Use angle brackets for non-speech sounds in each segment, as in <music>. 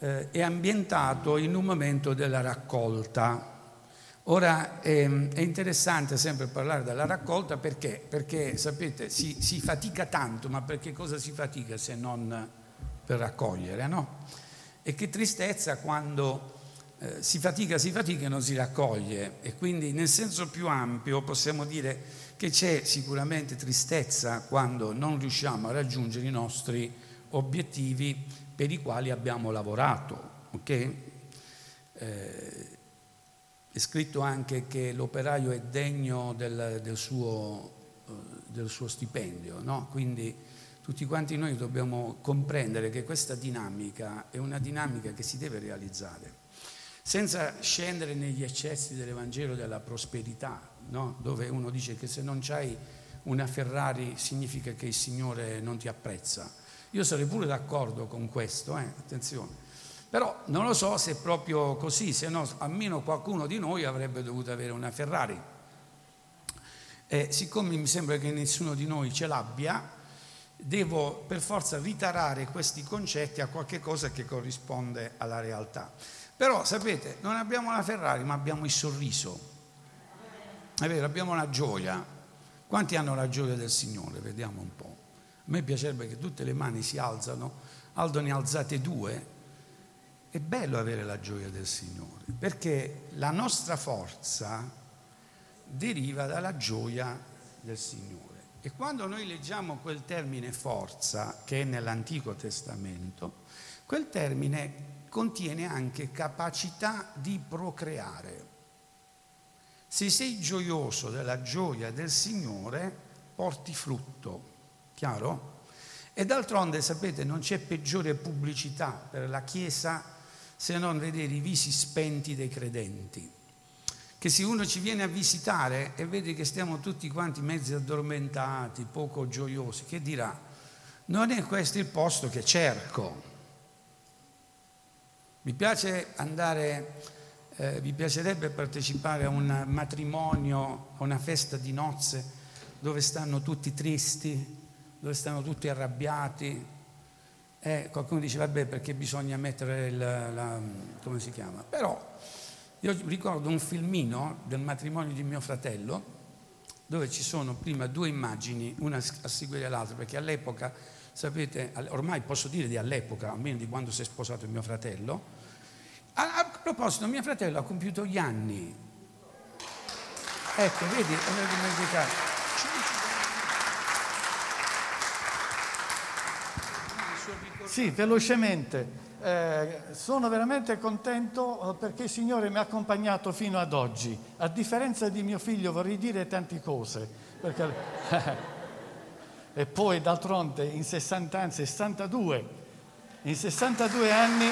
eh, è ambientato in un momento della raccolta. Ora ehm, è interessante sempre parlare della raccolta perché, perché sapete, si, si, fatica tanto, ma perché cosa si fatica se non per raccogliere, no? E che tristezza quando eh, si fatica, si fatica e non si raccoglie. E quindi nel senso più ampio possiamo dire che c'è sicuramente tristezza quando non riusciamo a raggiungere i nostri obiettivi per i quali abbiamo lavorato. Okay? Eh, è scritto anche che l'operaio è degno del, del, suo, eh, del suo, stipendio, no? quindi tutti quanti noi dobbiamo comprendere che questa dinamica è una dinamica che si deve realizzare, senza scendere negli eccessi dell'Evangelo della prosperità, no? dove uno dice che se non c'hai una Ferrari significa che il Signore non ti apprezza. Io sarei pure d'accordo con questo, eh? attenzione. Però non lo so se è proprio così, se no almeno qualcuno di noi avrebbe dovuto avere una Ferrari. E siccome mi sembra che nessuno di noi ce l'abbia, devo per forza ritarare questi concetti a qualche cosa che corrisponde alla realtà. Però sapete, non abbiamo la Ferrari, ma abbiamo il sorriso. È vero, abbiamo la gioia. Quanti hanno la gioia del Signore? Vediamo un po'. Me piacerebbe che tutte le mani si alzano. Aldo ne alzate due, è bello avere la gioia del Signore, perché la nostra forza deriva dalla gioia del Signore. E quando noi leggiamo quel termine forza, che è nell'Antico Testamento, quel termine contiene anche capacità di procreare. Se sei gioioso della gioia del Signore, porti frutto. Chiaro? E d'altronde, sapete, non c'è peggiore pubblicità per la Chiesa se non vedere i visi spenti dei credenti. Che se uno ci viene a visitare e vede che stiamo tutti quanti mezzi addormentati, poco gioiosi, che dirà? Non è questo il posto che cerco. Mi piace andare, eh, mi piacerebbe partecipare a un matrimonio, a una festa di nozze dove stanno tutti tristi, dove stanno tutti arrabbiati, eh, qualcuno dice vabbè perché bisogna mettere il, la, come si chiama? Però io ricordo un filmino del matrimonio di mio fratello dove ci sono prima due immagini, una a seguire l'altra, perché all'epoca, sapete, ormai posso dire di all'epoca, almeno di quando si è sposato mio fratello, a, a proposito, mio fratello ha compiuto gli anni. Ecco, vedi, ho dimenticato. Sì, velocemente. Eh, sono veramente contento eh, perché il Signore mi ha accompagnato fino ad oggi. A differenza di mio figlio vorrei dire tante cose. Perché... <laughs> e poi d'altronde in 60 anni, 62, in 62 anni...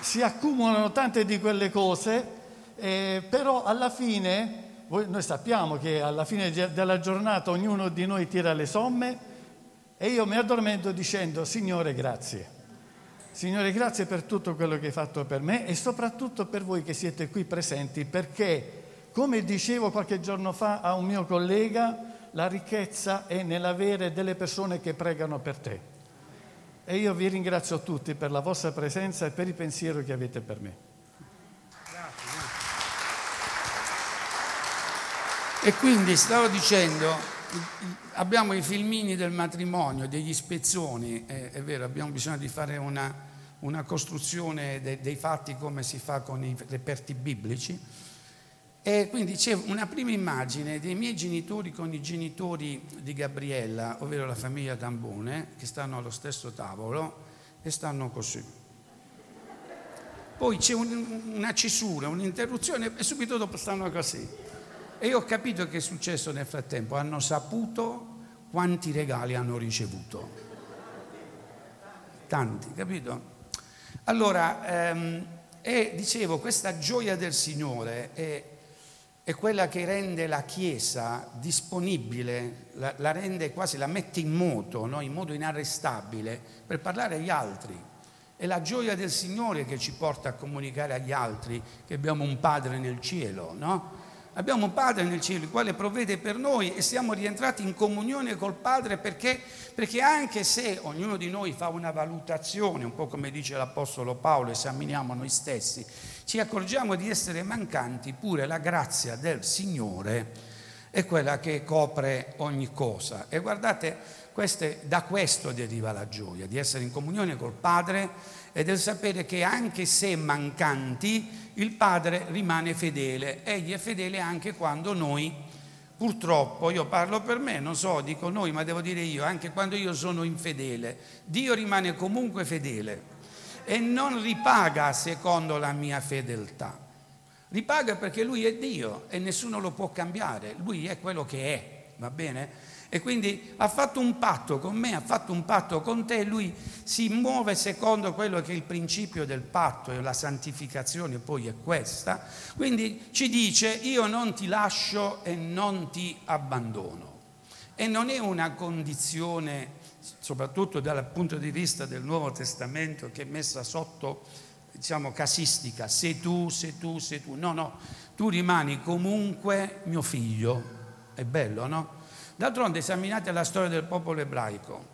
si accumulano tante di quelle cose, eh, però alla fine noi sappiamo che alla fine della giornata ognuno di noi tira le somme e io mi addormento dicendo Signore grazie. Signore grazie per tutto quello che hai fatto per me e soprattutto per voi che siete qui presenti perché, come dicevo qualche giorno fa a un mio collega, la ricchezza è nell'avere delle persone che pregano per te. E io vi ringrazio tutti per la vostra presenza e per il pensiero che avete per me. E quindi stavo dicendo, abbiamo i filmini del matrimonio, degli spezzoni, è, è vero, abbiamo bisogno di fare una, una costruzione de, dei fatti come si fa con i reperti biblici. E quindi c'è una prima immagine dei miei genitori con i genitori di Gabriella, ovvero la famiglia Tambone, che stanno allo stesso tavolo e stanno così. Poi c'è un, una cesura, un'interruzione e subito dopo stanno così. E io ho capito che è successo nel frattempo, hanno saputo quanti regali hanno ricevuto. Tanti, capito? Allora, ehm, e dicevo, questa gioia del Signore è, è, quella che rende la Chiesa disponibile, la, la rende quasi, la mette in moto, no? in modo inarrestabile, per parlare agli altri. È la gioia del Signore che ci porta a comunicare agli altri che abbiamo un Padre nel cielo, no? Abbiamo un Padre nel cielo, il quale provvede per noi e siamo rientrati in comunione col Padre perché, perché anche se ognuno di noi fa una valutazione, un po' come dice l'Apostolo Paolo, esaminiamo noi stessi, ci accorgiamo di essere mancanti, pure la grazia del Signore è quella che copre ogni cosa. E guardate, queste, da questo deriva la gioia, di essere in comunione col Padre e del sapere che anche se mancanti, il Padre rimane fedele. Egli è fedele anche quando noi, purtroppo, io parlo per me, non so, dico noi, ma devo dire io, anche quando io sono infedele, Dio rimane comunque fedele e non ripaga secondo la mia fedeltà. Ripaga perché Lui è Dio e nessuno lo può cambiare, Lui è quello che è, va bene? E quindi ha fatto un patto con me, ha fatto un patto con te, lui si muove secondo quello che è il principio del patto e la santificazione poi è questa. Quindi ci dice io non ti lascio e non ti abbandono. E non è una condizione, soprattutto dal punto di vista del Nuovo Testamento, che è messa sotto, diciamo, casistica, sei tu, sei tu, sei tu. No, no, tu rimani comunque mio figlio. È bello, no? D'altronde esaminate la storia del popolo ebraico.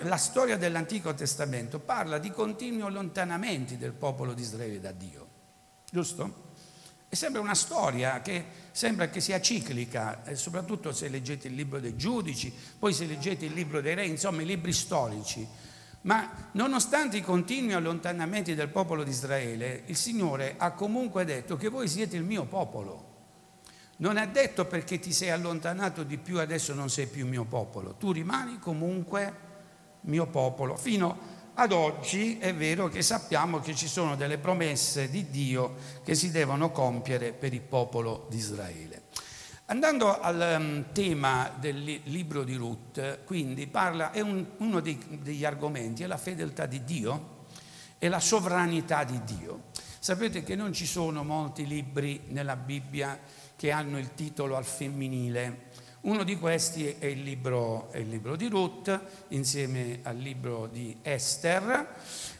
La storia dell'Antico Testamento parla di continui allontanamenti del popolo di Israele da Dio. Giusto? E sembra una storia che sembra che sia ciclica, soprattutto se leggete il libro dei giudici, poi se leggete il libro dei re, insomma i libri storici. Ma nonostante i continui allontanamenti del popolo di Israele, il Signore ha comunque detto che voi siete il mio popolo. Non ha detto perché ti sei allontanato di più adesso non sei più mio popolo, tu rimani comunque mio popolo. Fino ad oggi è vero che sappiamo che ci sono delle promesse di Dio che si devono compiere per il popolo di Israele. Andando al um, tema del libro di Ruth, quindi parla, è un, uno dei, degli argomenti, è la fedeltà di Dio e la sovranità di Dio. Sapete che non ci sono molti libri nella Bibbia che hanno il titolo al femminile. Uno di questi è il libro, è il libro di Ruth insieme al libro di Esther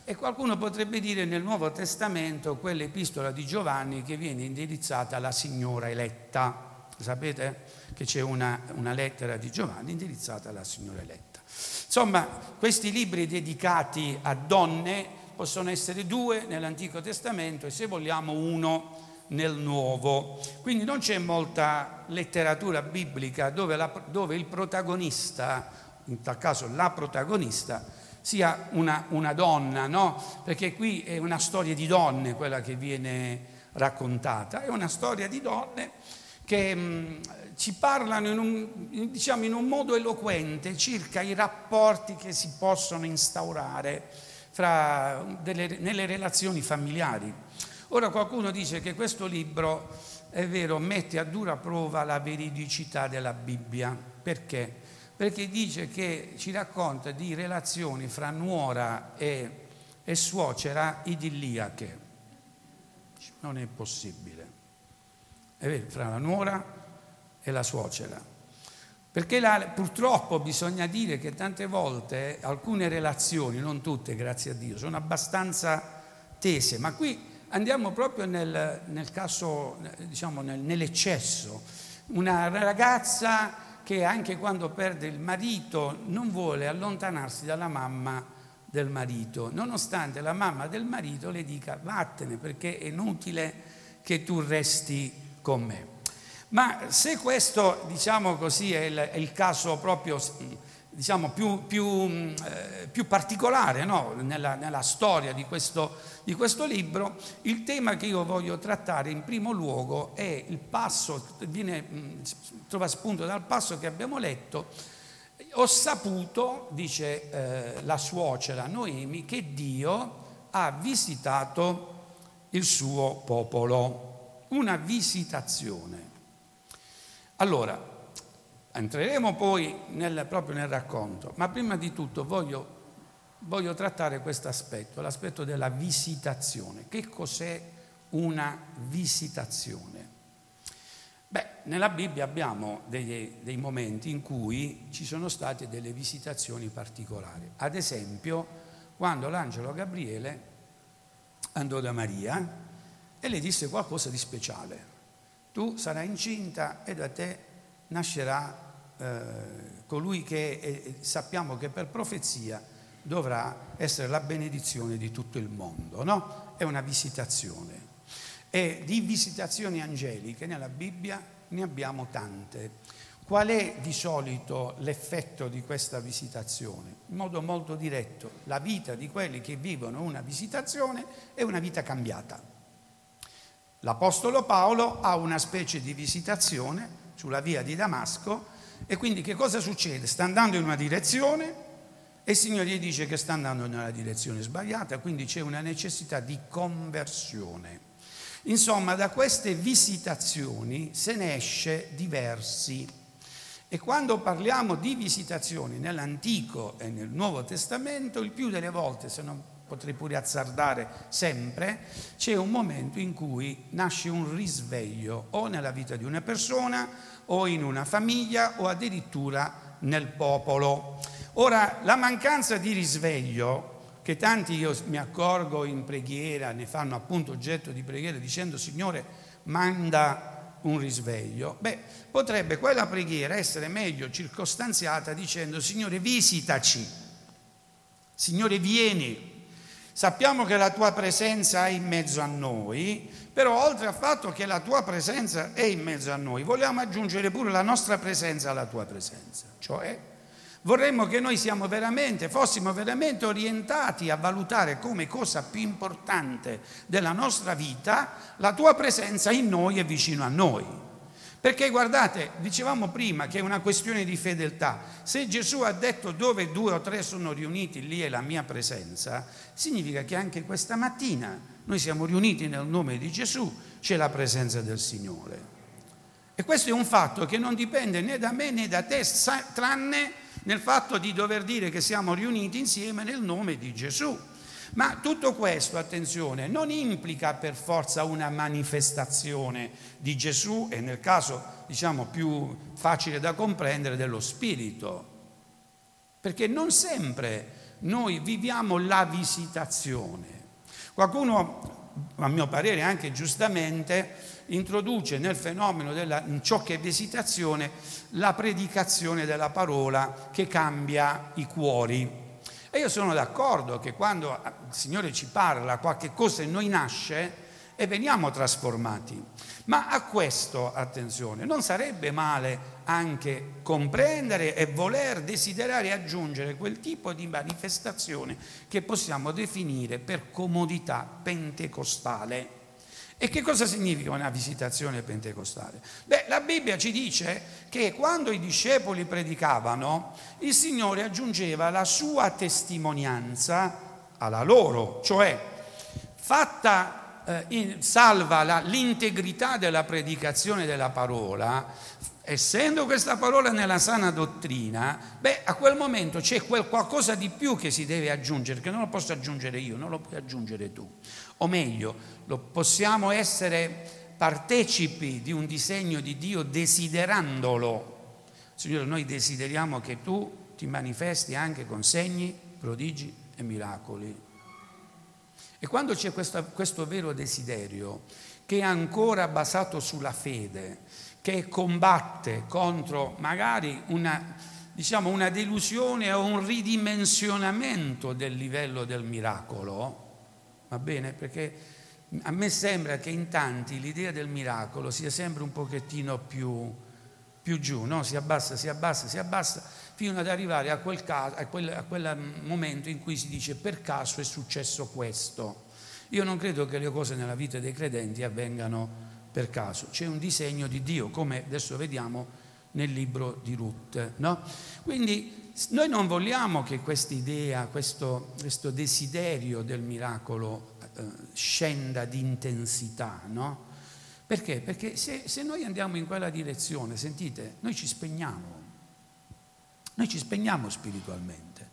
e qualcuno potrebbe dire nel Nuovo Testamento quell'epistola di Giovanni che viene indirizzata alla signora eletta. Sapete che c'è una, una lettera di Giovanni indirizzata alla signora eletta. Insomma, questi libri dedicati a donne possono essere due nell'Antico Testamento e se vogliamo uno nel Nuovo. Quindi non c'è molta letteratura biblica dove, la, dove il protagonista, in tal caso la protagonista, sia una, una donna, no? Perché qui è una storia di donne quella che viene raccontata, è una storia di donne che mh, mm, ci parlano in un, diciamo, in un modo eloquente circa i rapporti che si possono instaurare fra delle, nelle relazioni familiari. Ora qualcuno dice che questo libro, è vero, mette a dura prova la veridicità della Bibbia. Perché? Perché dice che ci racconta di relazioni fra nuora e, e suocera idilliache. Non è possibile. È vero, fra la nuora e la suocera. Perché la, purtroppo bisogna dire che tante volte alcune relazioni, non tutte grazie a Dio, sono abbastanza tese, ma qui andiamo proprio nel, nel caso, diciamo, nel, nell'eccesso. Una ragazza che anche quando perde il marito non vuole allontanarsi dalla mamma del marito, nonostante la mamma del marito le dica vattene perché è inutile che tu resti con me. Ma se questo, diciamo così, è il, è il caso proprio diciamo, più, più, mm, eh, più particolare no? nella, nella, storia di questo, di questo, libro, il tema che io voglio trattare in primo luogo è il passo, viene, mm, trova spunto dal passo che abbiamo letto, ho saputo, dice eh, la suocera Noemi, che Dio ha visitato il suo popolo, una visitazione. Allora, Entreremo poi nel, proprio nel racconto, ma prima di tutto voglio, voglio trattare questo aspetto, l'aspetto della visitazione. Che cos'è una visitazione? Beh, nella Bibbia abbiamo dei, dei momenti in cui ci sono state delle visitazioni particolari. Ad esempio, quando l'angelo Gabriele andò da Maria e le disse qualcosa di speciale. tu sarai incinta e da te nascerà eh, colui che eh, sappiamo che per profezia dovrà essere la benedizione di tutto il mondo, no? È una visitazione. E di visitazioni angeliche nella Bibbia ne abbiamo tante. Qual è di solito l'effetto di questa visitazione? In modo molto diretto, la vita di quelli che vivono una visitazione è una vita cambiata. L'Apostolo Paolo ha una specie di visitazione sulla via di Damasco e quindi che cosa succede? Sta andando in una direzione e il Signore gli dice che sta andando nella direzione sbagliata, quindi c'è una necessità di conversione. Insomma, da queste visitazioni se ne esce diversi. E quando parliamo di visitazioni nell'Antico e nel Nuovo Testamento, il più delle volte, se non potrei pure azzardare sempre, c'è un momento in cui nasce un risveglio o nella vita di una persona o in una famiglia o addirittura nel popolo. Ora, la mancanza di risveglio, che tanti io mi accorgo in preghiera, ne fanno appunto oggetto di preghiera dicendo Signore manda un risveglio, beh, potrebbe quella preghiera essere meglio circostanziata dicendo Signore visitaci, Signore vieni, Sappiamo che la tua presenza è in mezzo a noi, però oltre al fatto che la tua presenza è in mezzo a noi, vogliamo aggiungere pure la nostra presenza alla tua presenza. Cioè, vorremmo che noi veramente, fossimo veramente orientati a valutare come cosa più importante della nostra vita la tua presenza in noi e vicino a noi. Perché guardate, dicevamo prima che è una questione di fedeltà. Se Gesù ha detto dove due o tre sono riuniti, lì è la mia presenza, significa che anche questa mattina noi siamo riuniti nel nome di Gesù, c'è la presenza del Signore. E questo è un fatto che non dipende né da me né da te, tranne nel fatto di dover dire che siamo riuniti insieme nel nome di Gesù. Ma tutto questo, attenzione, non implica per forza una manifestazione di Gesù e nel caso diciamo più facile da comprendere dello Spirito, perché non sempre noi viviamo la visitazione. Qualcuno, a mio parere anche giustamente, introduce nel fenomeno della in ciò che è visitazione la predicazione della parola che cambia i cuori. E io sono d'accordo che quando il Signore ci parla, qualche cosa in noi nasce e veniamo trasformati. Ma a questo, attenzione, non sarebbe male anche comprendere e voler desiderare aggiungere quel tipo di manifestazione che possiamo definire per comodità pentecostale. E che cosa significa una visitazione pentecostale? Beh, la Bibbia ci dice che quando i discepoli predicavano, il Signore aggiungeva la sua testimonianza alla loro, cioè fatta eh, in, salva la, l'integrità della predicazione della parola, essendo questa parola nella sana dottrina, beh, a quel momento c'è quel qualcosa di più che si deve aggiungere, che non lo posso aggiungere io, non lo puoi aggiungere tu. O meglio, possiamo essere partecipi di un disegno di Dio desiderandolo. Signore, noi desideriamo che tu ti manifesti anche con segni, prodigi e miracoli. E quando c'è questo, questo vero desiderio, che è ancora basato sulla fede, che combatte contro magari una, diciamo, una delusione o un ridimensionamento del livello del miracolo, va bene? Perché a me sembra che in tanti l'idea del miracolo sia sempre un pochettino più, più giù, no? si abbassa, si abbassa, si abbassa, fino ad arrivare a quel, caso, a, quel, a quel momento in cui si dice per caso è successo questo. Io non credo che le cose nella vita dei credenti avvengano per caso, c'è un disegno di Dio, come adesso vediamo nel libro di Ruth. No? Quindi noi non vogliamo che questa idea, questo, questo desiderio del miracolo eh, scenda di intensità, no? Perché? Perché se, se noi andiamo in quella direzione, sentite, noi ci spegniamo, noi ci spegniamo spiritualmente.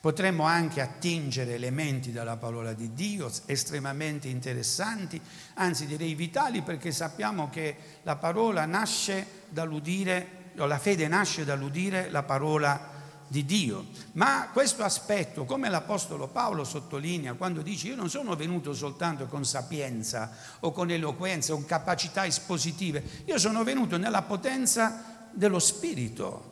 Potremmo anche attingere elementi dalla parola di Dio estremamente interessanti, anzi direi vitali, perché sappiamo che la parola nasce dall'udire, la fede nasce dall'udire la parola di Dio. Ma questo aspetto, come l'Apostolo Paolo sottolinea quando dice io non sono venuto soltanto con sapienza o con eloquenza o capacità espositive, io sono venuto nella potenza dello Spirito.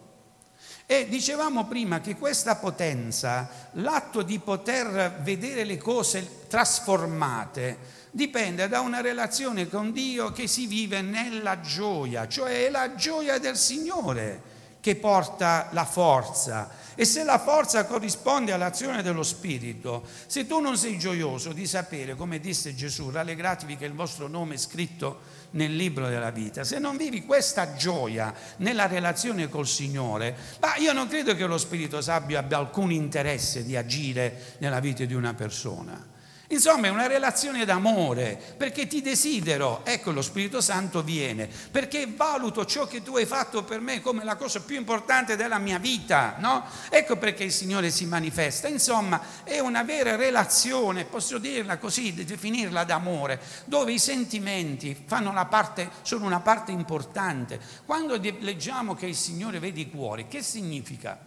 E dicevamo prima che questa potenza, l'atto di poter vedere le cose trasformate, dipende da una relazione con Dio che si vive nella gioia, cioè la gioia del Signore che porta la forza. E se la forza corrisponde all'azione dello Spirito, se tu non sei gioioso di sapere, come disse Gesù, rallegratevi che il vostro nome è scritto nel libro della vita, se non vivi questa gioia nella relazione col Signore, ma io non credo che lo Spirito Santo abbia alcun interesse di agire nella vita di una persona. Insomma, è una relazione d'amore, perché ti desidero, ecco lo Spirito Santo viene, perché valuto ciò che tu hai fatto per me come la cosa più importante della mia vita, no? Ecco perché il Signore si manifesta. Insomma, è una vera relazione, posso dirla così, definirla d'amore, dove i sentimenti parte, sono una parte importante. Quando leggiamo che il Signore vede i cuori, che significa?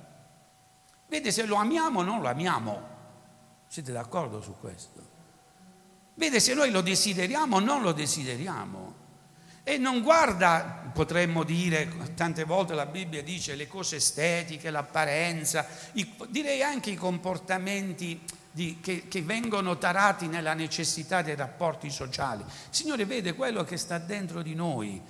Vede se lo amiamo o non lo amiamo. Siete d'accordo su questo? Vede se noi lo desideriamo o non lo desideriamo. E non guarda, potremmo dire, tante volte la Bibbia dice le cose estetiche, l'apparenza, i, direi anche i comportamenti di, che, che, vengono tarati nella necessità dei rapporti sociali. Il Signore vede quello che sta dentro di noi.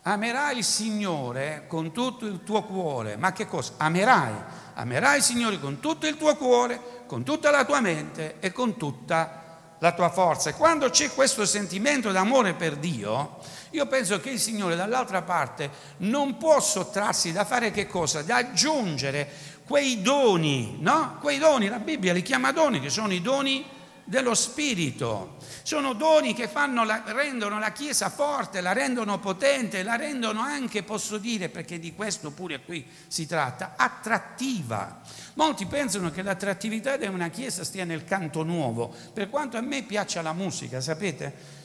Amerai il Signore con tutto il tuo cuore. Ma che cosa? Amerai. Amerai il Signore con tutto il tuo cuore, con tutta la tua mente e con tutta la la tua forza. E quando c'è questo sentimento d'amore per Dio, io penso che il Signore dall'altra parte non può sottrarsi da fare che cosa? Da aggiungere quei doni, no? Quei doni, la Bibbia li chiama doni, che sono i doni dello Spirito. Sono doni che la, rendono la Chiesa forte, la rendono potente, la rendono anche, posso dire, perché di questo pure qui si tratta, attrattiva. Molti pensano che l'attrattività di una chiesa stia nel canto nuovo, per quanto a me piaccia la musica, sapete?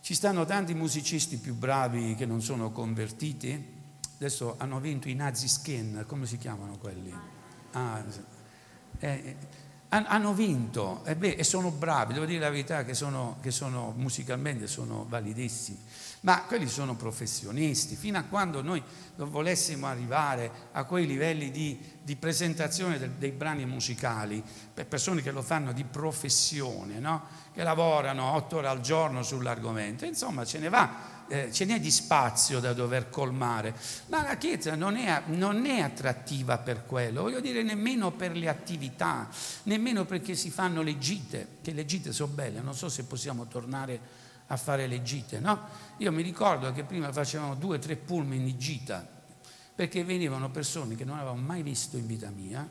Ci stanno tanti musicisti più bravi che non sono convertiti. Adesso hanno vinto i Nazi Skin, come si chiamano quelli? Ah, eh, hanno vinto. E, beh, e, sono bravi, devo dire la verità che sono, che sono musicalmente sono validissimi, ma quelli sono professionisti, fino a quando noi non volessimo arrivare a quei livelli di, di presentazione del, dei brani musicali, per persone che lo fanno di professione, no? che lavorano otto ore al giorno sull'argomento, insomma ce ne va eh, ce n'è di spazio da dover colmare, ma la Chiesa non è, non è attrattiva per quello, voglio dire nemmeno per le attività, nemmeno perché si fanno le gite, che le gite sono belle, non so se possiamo tornare a fare le gite, no? Io mi ricordo che prima facevamo due o tre pullman di gita, perché venivano persone che non avevamo mai visto in vita mia,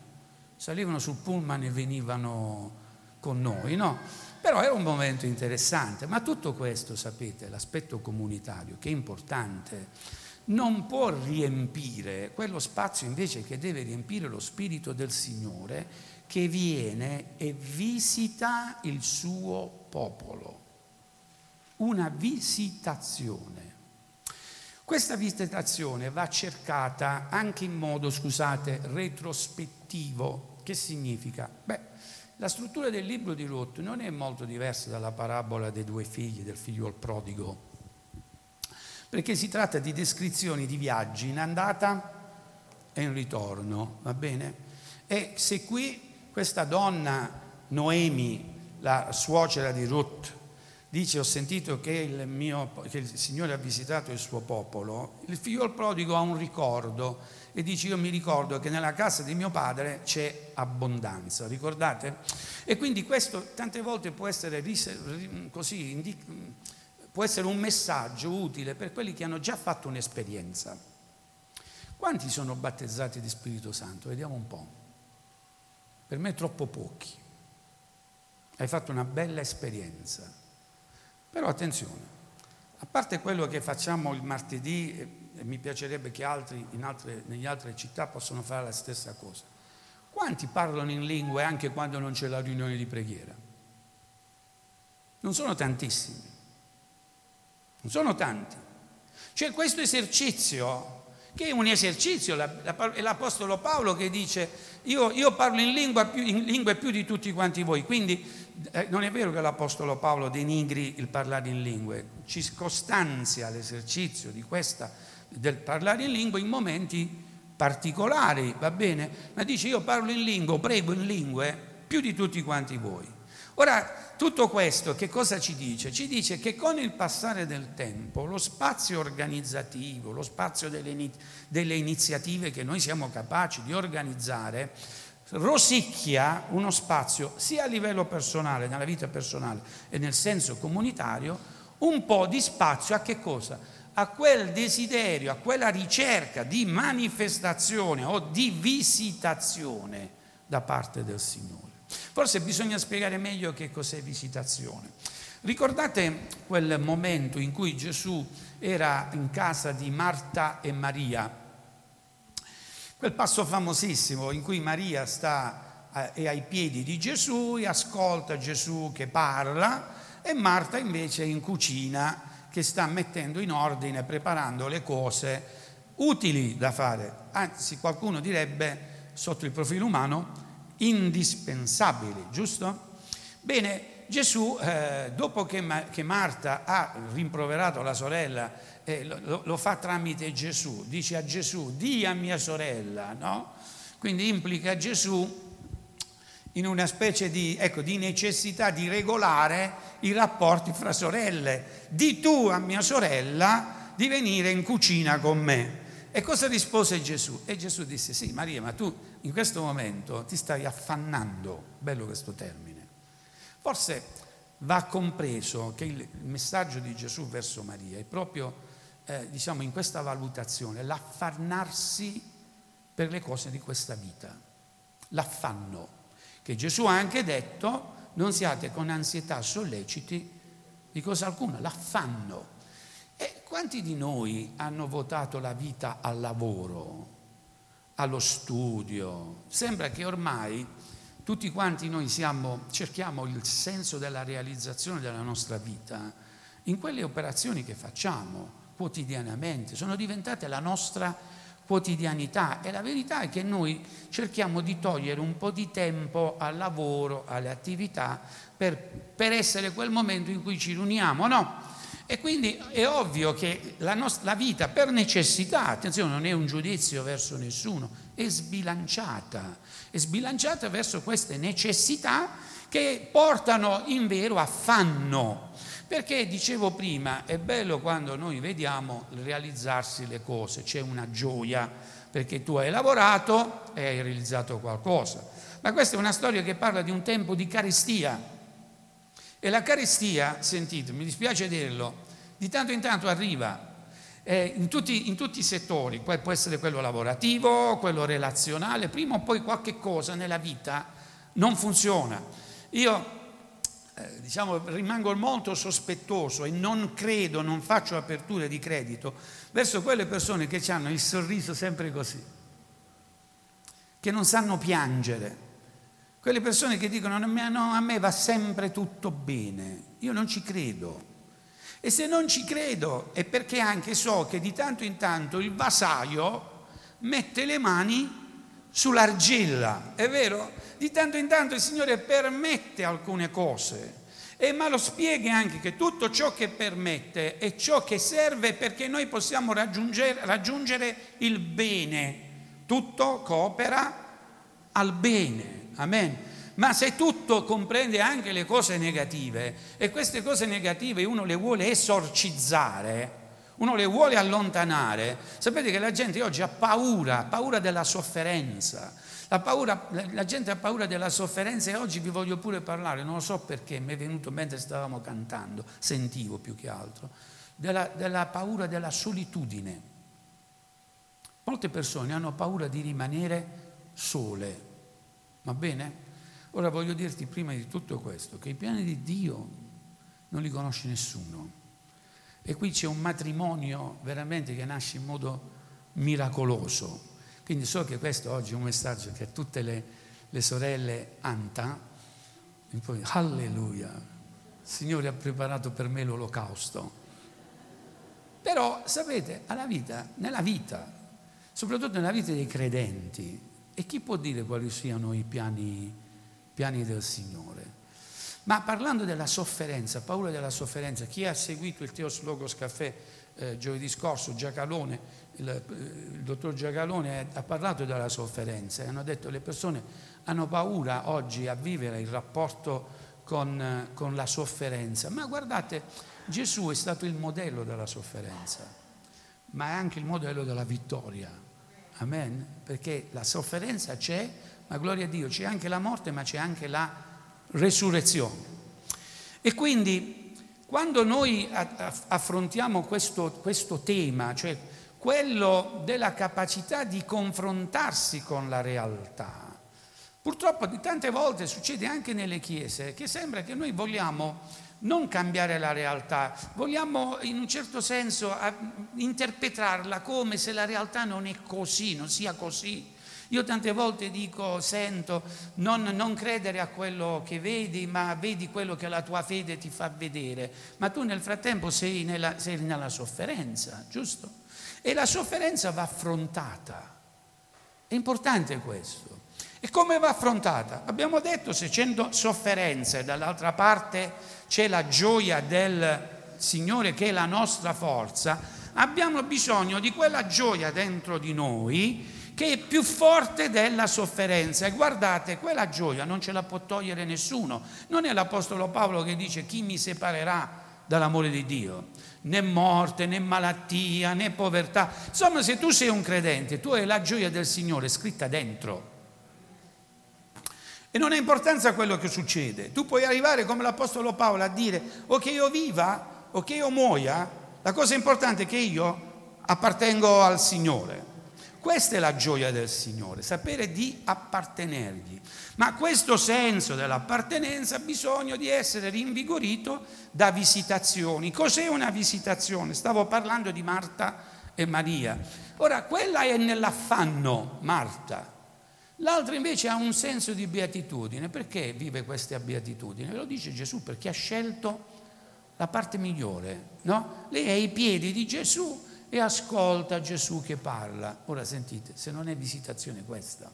salivano sul pullman e venivano con noi, no? Però era un momento interessante, ma tutto questo, sapete, l'aspetto comunitario, che è importante, non può riempire quello spazio invece che deve riempire lo Spirito del Signore che viene e visita il suo popolo. Una visitazione. Questa visitazione va cercata anche in modo, scusate, retrospettivo. Che significa? Beh, la struttura del libro di Ruth non è molto diversa dalla parabola dei due figli, del figlio al prodigo, perché si tratta di descrizioni di viaggi in andata e in ritorno, va bene? E se qui questa donna, Noemi, la suocera di Ruth, dice ho sentito che il, mio, che il Signore ha visitato il suo popolo, il figlio al prodigo ha un ricordo e dice io mi ricordo che nella casa di mio padre c'è abbondanza, ricordate? E quindi questo tante volte può essere, così, può essere un messaggio utile per quelli che hanno già fatto un'esperienza. Quanti sono battezzati di Spirito Santo? Vediamo un po'. Per me troppo pochi. Hai fatto una bella esperienza. Però attenzione, a parte quello che facciamo il martedì e mi piacerebbe che altri, altre, nelle altre città possano fare la stessa cosa. Quanti parlano in lingue anche quando non c'è la riunione di preghiera? Non sono tantissimi, non sono tanti. C'è questo esercizio che è un esercizio, è l'Apostolo Paolo che dice io, io parlo in, lingua più, in lingue più di tutti quanti voi, quindi non è vero che l'Apostolo Paolo denigri il parlare in lingue, ci costanzia l'esercizio di questa, del parlare in lingue in momenti particolari, va bene? Ma dice io parlo in lingua, prego in lingue più di tutti quanti voi. Ora, tutto questo che cosa ci dice? Ci dice che con il passare del tempo lo spazio organizzativo, lo spazio delle, delle iniziative che noi siamo capaci di organizzare, rosicchia uno spazio sia a livello personale, nella vita personale e nel senso comunitario, un po' di spazio a che cosa? A quel desiderio, a quella ricerca di manifestazione o di visitazione da parte del Signore. Forse bisogna spiegare meglio che cos'è visitazione. Ricordate quel momento in cui Gesù era in casa di Marta e Maria? Quel passo famosissimo in cui Maria sta è ai piedi di Gesù e ascolta Gesù che parla e Marta invece è in cucina che sta mettendo in ordine, preparando le cose utili da fare, anzi qualcuno direbbe sotto il profilo umano indispensabili, giusto? Bene, Gesù, eh, dopo che, Ma- che, Marta ha rimproverato la sorella, eh, lo, lo, fa tramite Gesù, dice a Gesù, di a mia sorella, no? Quindi implica Gesù in una specie di, ecco, di necessità di regolare i rapporti fra sorelle. Di tu a mia sorella di venire in cucina con me. E cosa rispose Gesù? E Gesù disse, sì Maria, ma tu in questo momento ti stai affannando, bello questo termine. Forse va compreso che il messaggio di Gesù verso Maria è proprio, eh, diciamo, in questa valutazione, l'affannarsi per le cose di questa vita, l'affanno, che Gesù ha anche detto, non siate con ansietà solleciti di cosa alcuna, l'affanno. E quanti di noi hanno votato la vita al lavoro, allo studio? Sembra che ormai tutti quanti noi siamo, cerchiamo il senso della realizzazione della nostra vita in quelle operazioni che facciamo quotidianamente, sono diventate la nostra quotidianità e la verità è che noi cerchiamo di togliere un po' di tempo al lavoro, alle attività, per, per essere quel momento in cui ci riuniamo, no? E quindi è ovvio che la, nostra, la vita per necessità, attenzione, non è un giudizio verso nessuno, è sbilanciata, è sbilanciata verso queste necessità che portano in vero affanno. Perché dicevo prima, è bello quando noi vediamo realizzarsi le cose, c'è una gioia perché tu hai lavorato e hai realizzato qualcosa. Ma questa è una storia che parla di un tempo di carestia, e la carestia, sentite, mi dispiace dirlo, di tanto in tanto arriva eh, in, tutti, in, tutti, i settori, può essere quello lavorativo, quello relazionale, prima o poi qualche cosa nella vita non funziona. Io eh, diciamo, rimango molto sospettoso e non credo, non faccio aperture di credito verso quelle persone che hanno il sorriso sempre così, che non sanno piangere, quelle persone che dicono no, a me va sempre tutto bene, io non ci credo. E se non ci credo è perché anche so che di tanto in tanto il vasaio mette le mani sull'argilla, è vero? Di tanto in tanto il Signore permette alcune cose, e ma lo spiega anche che tutto ciò che permette è ciò che serve perché noi possiamo raggiungere, raggiungere il bene. Tutto coopera al bene. Amen. Ma se tutto comprende anche le cose negative e queste cose negative uno le vuole esorcizzare, uno le vuole allontanare, sapete che la gente oggi ha paura, ha paura della sofferenza. La, paura, la gente ha paura della sofferenza e oggi vi voglio pure parlare, non lo so perché, mi è venuto mentre stavamo cantando, sentivo più che altro, della, della paura della solitudine. Molte persone hanno paura di rimanere sole, Va bene? Ora voglio dirti prima di tutto questo, che i piani di Dio non li conosce nessuno. E qui c'è un matrimonio veramente che nasce in modo miracoloso. Quindi so che questo oggi è un messaggio che tutte le, le sorelle Anta, poi alleluia, il Signore ha preparato per me l'olocausto. Però sapete, vita, nella vita, soprattutto nella vita dei credenti. E chi può dire quali siano i piani, piani del Signore? Ma parlando della sofferenza, paura della sofferenza, chi ha seguito il Teos Logos Caffè eh, giovedì scorso, Giacalone, il, eh, il dottor Giacalone ha parlato della sofferenza e hanno detto che le persone hanno paura oggi a vivere il rapporto con, con la sofferenza. Ma guardate, Gesù è stato il modello della sofferenza, ma è anche il modello della vittoria. Amen? Perché la sofferenza c'è, ma gloria a Dio, c'è anche la morte, ma c'è anche la resurrezione. E quindi quando noi affrontiamo questo, questo tema, cioè quello della capacità di confrontarsi con la realtà, Purtroppo tante volte succede anche nelle chiese che sembra che noi vogliamo non cambiare la realtà, vogliamo in un certo senso interpretarla come se la realtà non è così, non sia così. Io tante volte dico, sento, non, non, credere a quello che vedi, ma vedi quello che la tua fede ti fa vedere. Ma tu nel frattempo sei nella, sei nella sofferenza, giusto? E la sofferenza va affrontata. È importante questo. E come va affrontata? Abbiamo detto se c'è sofferenza e dall'altra parte c'è la gioia del Signore che è la nostra forza, abbiamo bisogno di quella gioia dentro di noi che è più forte della sofferenza. E guardate, quella gioia non ce la può togliere nessuno. Non è l'Apostolo Paolo che dice chi mi separerà dall'amore di Dio. Né morte, né malattia, né povertà. Insomma, se tu sei un credente, tu hai la gioia del Signore scritta dentro. E non ha importanza quello che succede. Tu puoi arrivare come l'Apostolo Paolo a dire o che io viva o che io muoia, la cosa importante è che io appartengo al Signore. Questa è la gioia del Signore, sapere di appartenergli. Ma questo senso dell'appartenenza ha bisogno di essere rinvigorito da visitazioni. Cos'è una visitazione? Stavo parlando di Marta e Maria. Ora, quella è nell'affanno, Marta. L'altro invece ha un senso di beatitudine. Perché vive questa beatitudine? Lo dice Gesù perché ha scelto la parte migliore. No? Lei è ai piedi di Gesù e ascolta Gesù che parla. Ora sentite, se non è visitazione questa,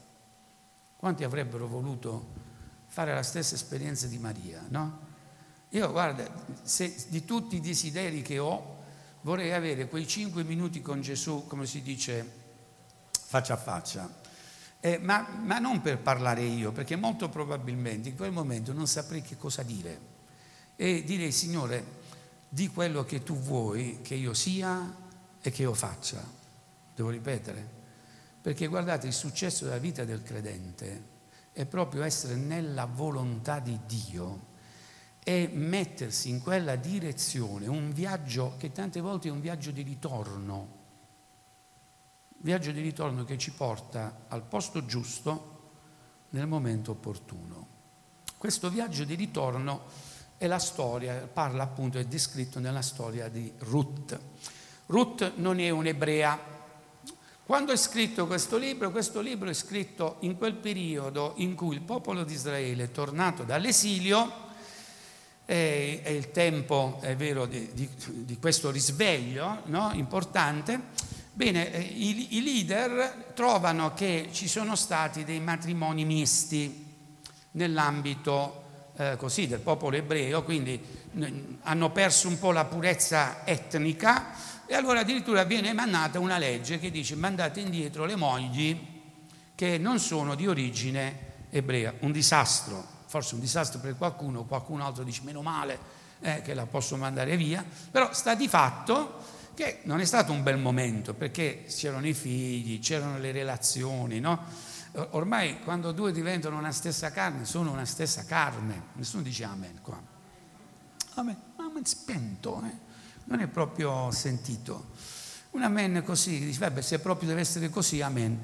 quanti avrebbero voluto fare la stessa esperienza di Maria? No? Io guarda, se, di tutti i desideri che ho, vorrei avere quei cinque minuti con Gesù, come si dice, faccia a faccia eh, ma, ma, non per parlare io, perché molto probabilmente in quel momento non saprei che cosa dire. E direi, Signore, di quello che tu vuoi che io sia e che io faccia. Devo ripetere? Perché guardate, il successo della vita del credente è proprio essere nella volontà di Dio e mettersi in quella direzione, un viaggio che tante volte è un viaggio di ritorno viaggio di ritorno che ci porta al posto giusto nel momento opportuno. Questo viaggio di ritorno è la storia, parla appunto, è descritto nella storia di Ruth. Ruth non è un'ebrea. Quando è scritto questo libro? Questo libro è scritto in quel periodo in cui il popolo di Israele è tornato dall'esilio, è, il tempo, è vero, di, di, di questo risveglio no? importante, Bene, eh, i, i leader trovano che ci sono stati dei matrimoni misti nell'ambito eh, così, del popolo ebreo, quindi hanno perso un po' la purezza etnica e allora addirittura viene emanata una legge che dice mandate indietro le mogli che non sono di origine ebrea. Un disastro, forse un disastro per qualcuno, qualcun altro dice meno male eh, che la posso mandare via, però sta di fatto che non è stato un bel momento perché c'erano i figli, c'erano le relazioni, no? Ormai quando due diventano una stessa carne sono una stessa carne, nessuno dice amen qua. Amen, amen spento, eh? Non è proprio sentito. Un amen così, dice, vabbè se proprio deve essere così, amen.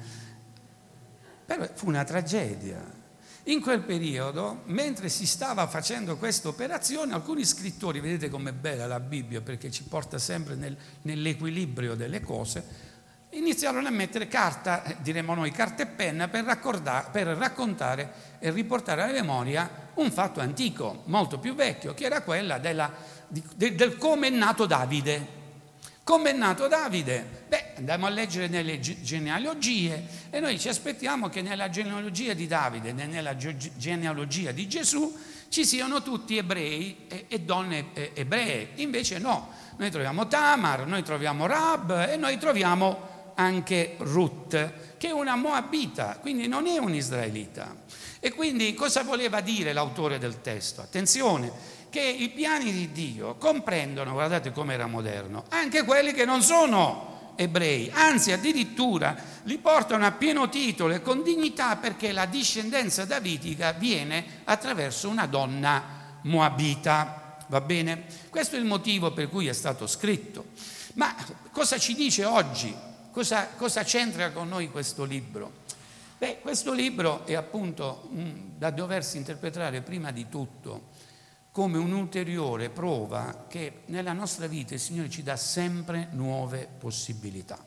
Però fu una tragedia, in quel periodo, mentre si stava facendo questa operazione, alcuni scrittori, vedete com'è bella la Bibbia perché ci porta sempre nel, nell'equilibrio delle cose, iniziarono a mettere carta, eh, diremmo noi, carta e penna per, per raccontare e riportare alla memoria un fatto antico, molto più vecchio, che era quella della, di, de, del come è nato Davide. Come è nato Davide? Beh, andiamo a leggere nelle genealogie e noi ci aspettiamo che nella genealogia di Davide nella genealogia di Gesù ci siano tutti ebrei e, e donne ebree. Invece no, noi troviamo Tamar, noi troviamo Rab e noi troviamo anche Ruth, che è una moabita, quindi non è un israelita. E quindi cosa voleva dire l'autore del testo? Attenzione, che i piani di Dio comprendono, guardate come era moderno, anche quelli che non sono ebrei, anzi addirittura li portano a pieno titolo e con dignità perché la discendenza davidica viene attraverso una donna moabita. Va bene? Questo è il motivo per cui è stato scritto. Ma cosa ci dice oggi? Cosa, cosa c'entra con noi questo libro? Beh, questo libro è appunto mh, da doversi interpretare prima di tutto come un'ulteriore prova che nella nostra vita il Signore ci dà sempre nuove possibilità.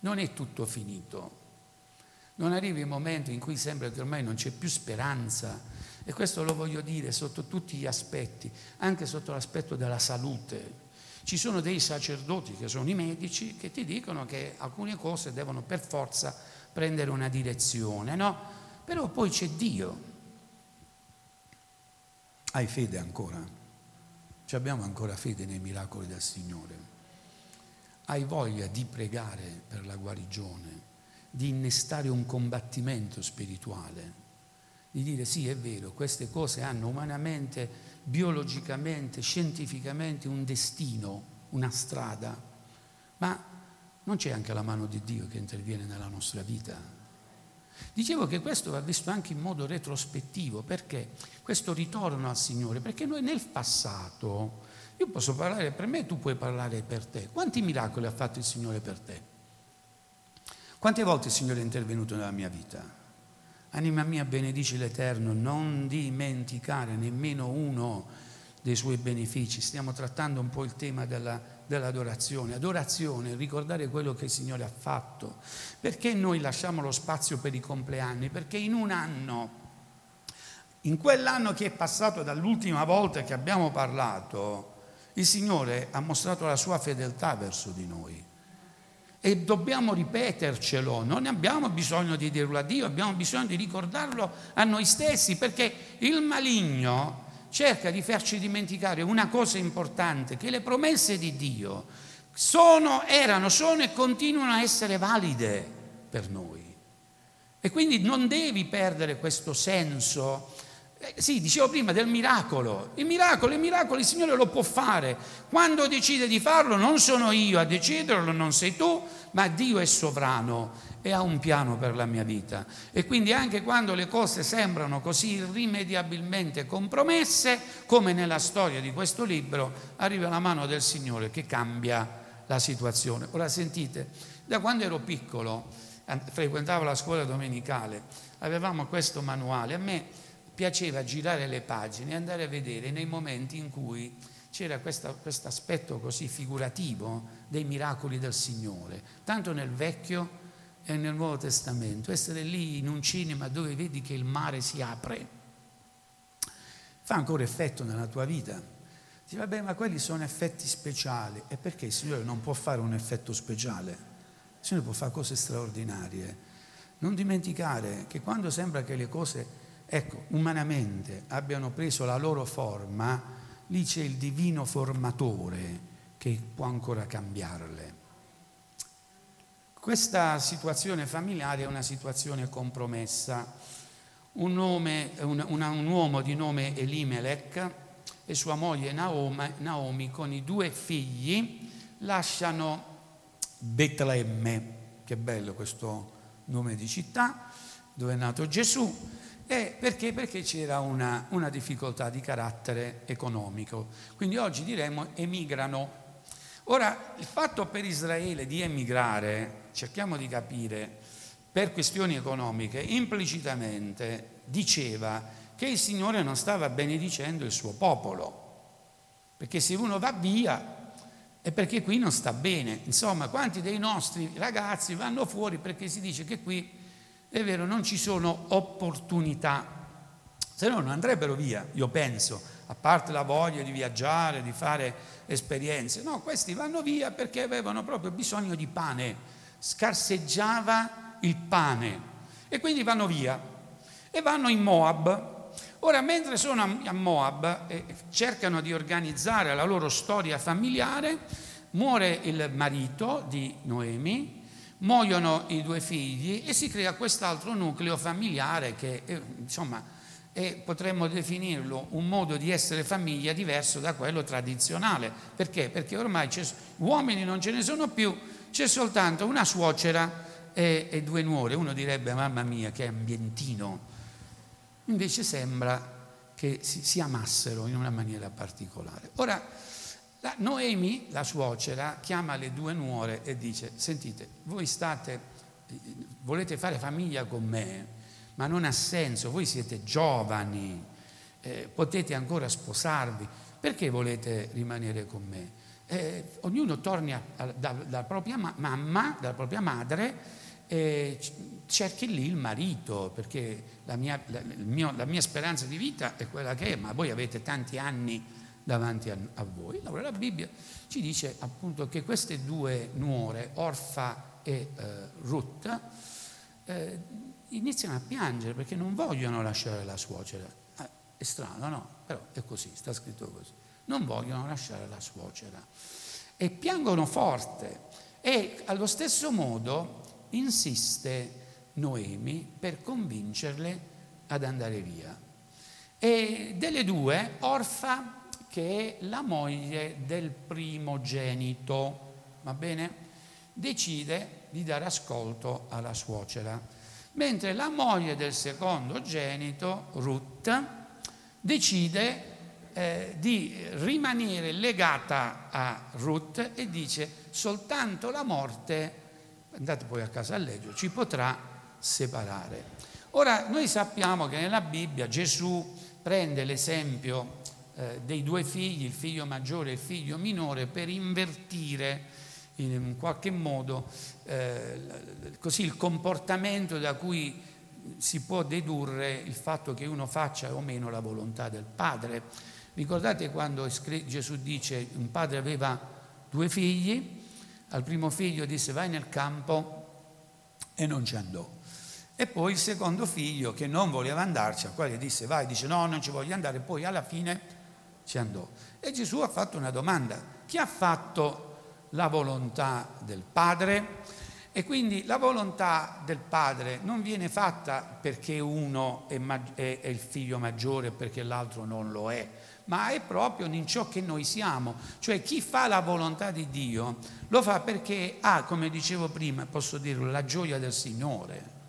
Non è tutto finito. Non arrivi il momento in cui sembra che ormai non c'è più speranza. E questo lo voglio dire sotto tutti gli aspetti, anche sotto l'aspetto della salute. Ci sono dei sacerdoti che sono i medici che ti dicono che alcune cose devono per forza prendere una direzione, no? Però poi c'è Dio hai fede ancora? Ci abbiamo ancora fede nei miracoli del Signore? Hai voglia di pregare per la guarigione, di innestare un combattimento spirituale, di dire sì, è vero, queste cose hanno umanamente, biologicamente, scientificamente un destino, una strada, ma non c'è anche la mano di Dio che interviene nella nostra vita? Dicevo che questo va visto anche in modo retrospettivo, perché questo ritorno al Signore, perché noi nel passato, io posso parlare per me, tu puoi parlare per te. Quanti miracoli ha fatto il Signore per te? Quante volte il Signore è intervenuto nella mia vita? Anima mia, benedici l'Eterno, non dimenticare nemmeno uno dei suoi benefici. Stiamo trattando un po' il tema della dell'adorazione. Adorazione, ricordare quello che il Signore ha fatto. Perché noi lasciamo lo spazio per i compleanni? Perché in un anno, in quell'anno che è passato dall'ultima volta che abbiamo parlato, il Signore ha mostrato la sua fedeltà verso di noi. E dobbiamo ripetercelo, non abbiamo bisogno di dirlo a Dio, abbiamo bisogno di ricordarlo a noi stessi, perché il maligno cerca di farci dimenticare una cosa importante, che le promesse di Dio sono, erano, sono e continuano a essere valide per noi. E quindi non devi perdere questo senso. Eh, sì, dicevo prima del miracolo. Il miracolo, il miracolo il Signore lo può fare. Quando decide di farlo non sono io a deciderlo, non sei tu, ma Dio è sovrano e ha un piano per la mia vita. E quindi anche quando le cose sembrano così irrimediabilmente compromesse, come nella storia di questo libro, arriva la mano del Signore che cambia la situazione. Ora sentite, da quando ero piccolo, frequentavo la scuola domenicale, avevamo questo manuale, a me piaceva girare le pagine e andare a vedere nei momenti in cui c'era questo aspetto così figurativo dei miracoli del Signore, tanto nel Vecchio e nel Nuovo Testamento, essere lì in un cinema dove vedi che il mare si apre, fa ancora effetto nella tua vita. Dici, vabbè, ma quelli sono effetti speciali. E perché il Signore non può fare un effetto speciale? Il Signore può fare cose straordinarie. Non dimenticare che quando sembra che le cose, ecco, umanamente abbiano preso la loro forma, lì c'è il divino formatore che può ancora cambiarle. Questa situazione familiare è una situazione compromessa. Un, nome, un, un, un uomo di nome Elimelech e sua moglie Naomi, Naomi con i due figli lasciano Betlemme, che bello questo nome di città, dove è nato Gesù, e perché? Perché c'era una, una difficoltà di carattere economico. Quindi oggi diremmo emigrano Ora, il fatto per Israele di emigrare, cerchiamo di capire, per questioni economiche, implicitamente diceva che il Signore non stava benedicendo il suo popolo, perché se uno va via è perché qui non sta bene. Insomma, quanti dei nostri ragazzi vanno fuori perché si dice che qui, è vero, non ci sono opportunità, se no non andrebbero via, io penso, a parte la voglia di viaggiare, di fare esperienze. No, questi vanno via perché avevano proprio bisogno di pane, scarseggiava il pane e quindi vanno via e vanno in Moab. Ora, mentre sono a Moab e cercano di organizzare la loro storia familiare, muore il marito di Noemi, muoiono i due figli e si crea quest'altro nucleo familiare che eh, insomma è, potremmo definirlo un modo di essere famiglia diverso da quello tradizionale. Perché? Perché ormai uomini non ce ne sono più, c'è soltanto una suocera e, e due nuore. Uno direbbe mamma mia che ambientino. Invece sembra che si, si amassero in una maniera particolare. Ora, la Noemi, la suocera, chiama le due nuore e dice, sentite, voi state, volete fare famiglia con me, ma non ha senso, voi siete giovani, eh, potete ancora sposarvi, perché volete rimanere con me? Eh, ognuno torni dalla da propria ma- mamma, dalla propria madre, e cerchi lì il marito, perché la mia, la, mio, la mia speranza di vita è quella che è, ma voi avete tanti anni davanti a, a voi. Allora la Bibbia ci dice appunto che queste due nuore, Orfa e eh, Ruth, eh, iniziano a piangere perché non vogliono lasciare la suocera. Eh, è strano, no? Però è così, sta scritto così. Non vogliono lasciare la suocera. E piangono forte. E allo stesso modo insiste Noemi per convincerle ad andare via. E delle due, Orfa che è la moglie del primogenito, va bene? Decide di dare ascolto alla suocera, mentre la moglie del secondogenito, Ruth, decide eh, di rimanere legata a Ruth e dice soltanto la morte, andate poi a casa a leggere, ci potrà separare. Ora, noi sappiamo che nella Bibbia Gesù prende l'esempio eh, dei due figli, il figlio maggiore e il figlio minore, per invertire in qualche modo eh, così il comportamento da cui si può dedurre il fatto che uno faccia o meno la volontà del padre. Ricordate quando Gesù dice un padre aveva due figli, al primo figlio disse vai nel campo e non ci andò. E poi il secondo figlio che non voleva andarci, al quale disse vai, dice no, non ci voglio andare, poi alla fine ci andò. E Gesù ha fatto una domanda, chi ha fatto la volontà del Padre? E quindi la volontà del Padre non viene fatta perché uno è, mag- è, è il figlio maggiore e perché l'altro non lo è, ma è proprio in ciò che noi siamo. Cioè chi fa la volontà di Dio lo fa perché ha, come dicevo prima, posso dirlo, la gioia del Signore.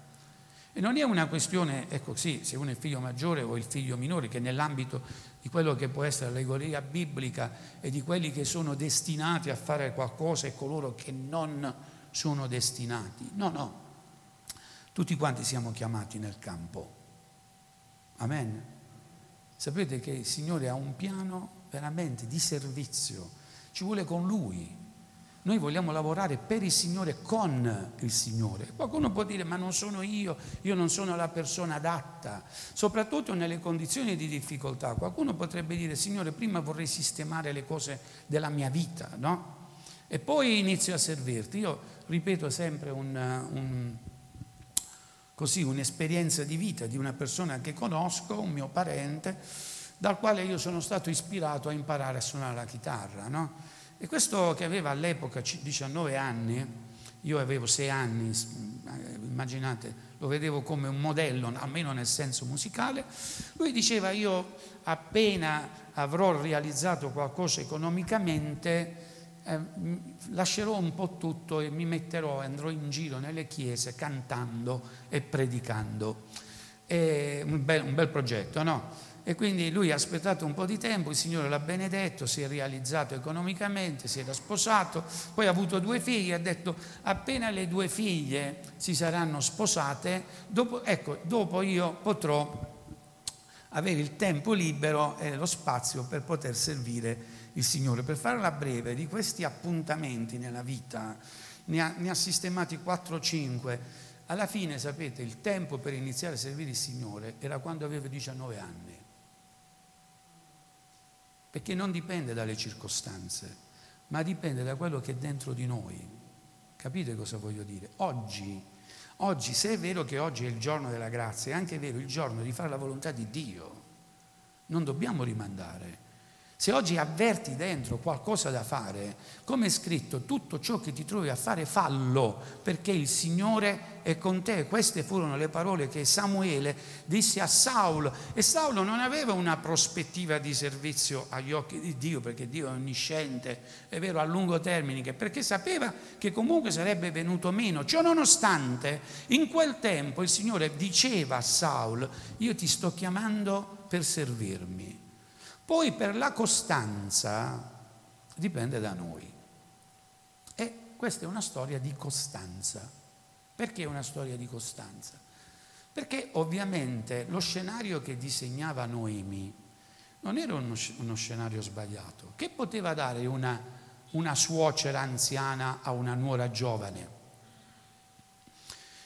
E non è una questione, ecco sì, se uno è il figlio maggiore o il figlio minore, che nell'ambito di quello che può essere l'allegoria biblica e di quelli che sono destinati a fare qualcosa e coloro che non sono destinati. No, no, tutti quanti siamo chiamati nel campo. Amen. Sapete che il Signore ha un piano veramente di servizio, ci vuole con Lui. Noi vogliamo lavorare per il Signore, con il Signore. Qualcuno può dire ma non sono io, io non sono la persona adatta, soprattutto nelle condizioni di difficoltà. Qualcuno potrebbe dire Signore prima vorrei sistemare le cose della mia vita, no? E poi inizio a servirti. Io ripeto sempre un, un, così, un'esperienza di vita di una persona che conosco, un mio parente, dal quale io sono stato ispirato a imparare a suonare la chitarra, no? E questo che aveva all'epoca 19 anni, io avevo 6 anni, immaginate, lo vedevo come un modello, almeno nel senso musicale, lui diceva io appena avrò realizzato qualcosa economicamente, eh, lascerò un po' tutto e mi metterò, andrò in giro nelle chiese cantando e predicando. È un bel, un bel progetto, no? E quindi lui ha aspettato un po' di tempo, il Signore l'ha benedetto, si è realizzato economicamente, si era sposato, poi ha avuto due figlie, ha detto appena le due figlie si saranno sposate, dopo, ecco, dopo io potrò avere il tempo libero e lo spazio per poter servire il Signore. Per farla breve, di questi appuntamenti nella vita ne ha, ne ha sistemati 4-5. Alla fine, sapete, il tempo per iniziare a servire il Signore era quando avevo 19 anni. Perché non dipende dalle circostanze, ma dipende da quello che è dentro di noi. Capite cosa voglio dire? Oggi, oggi, se è vero che oggi è il giorno della grazia, è anche vero il giorno di fare la volontà di Dio. Non dobbiamo rimandare. Se oggi avverti dentro qualcosa da fare, come è scritto, tutto ciò che ti trovi a fare fallo, perché il Signore è con te. Queste furono le parole che Samuele disse a Saulo. E Saulo non aveva una prospettiva di servizio agli occhi di Dio, perché Dio è onnisciente, è vero, a lungo termine, perché sapeva che comunque sarebbe venuto meno. Ciò nonostante, in quel tempo il Signore diceva a Saulo, io ti sto chiamando per servirmi. Poi per la costanza dipende da noi. E questa è una storia di costanza. Perché una storia di costanza? Perché ovviamente lo scenario che disegnava Noemi non era uno, uno scenario sbagliato. Che poteva dare una, una suocera anziana a una nuora giovane?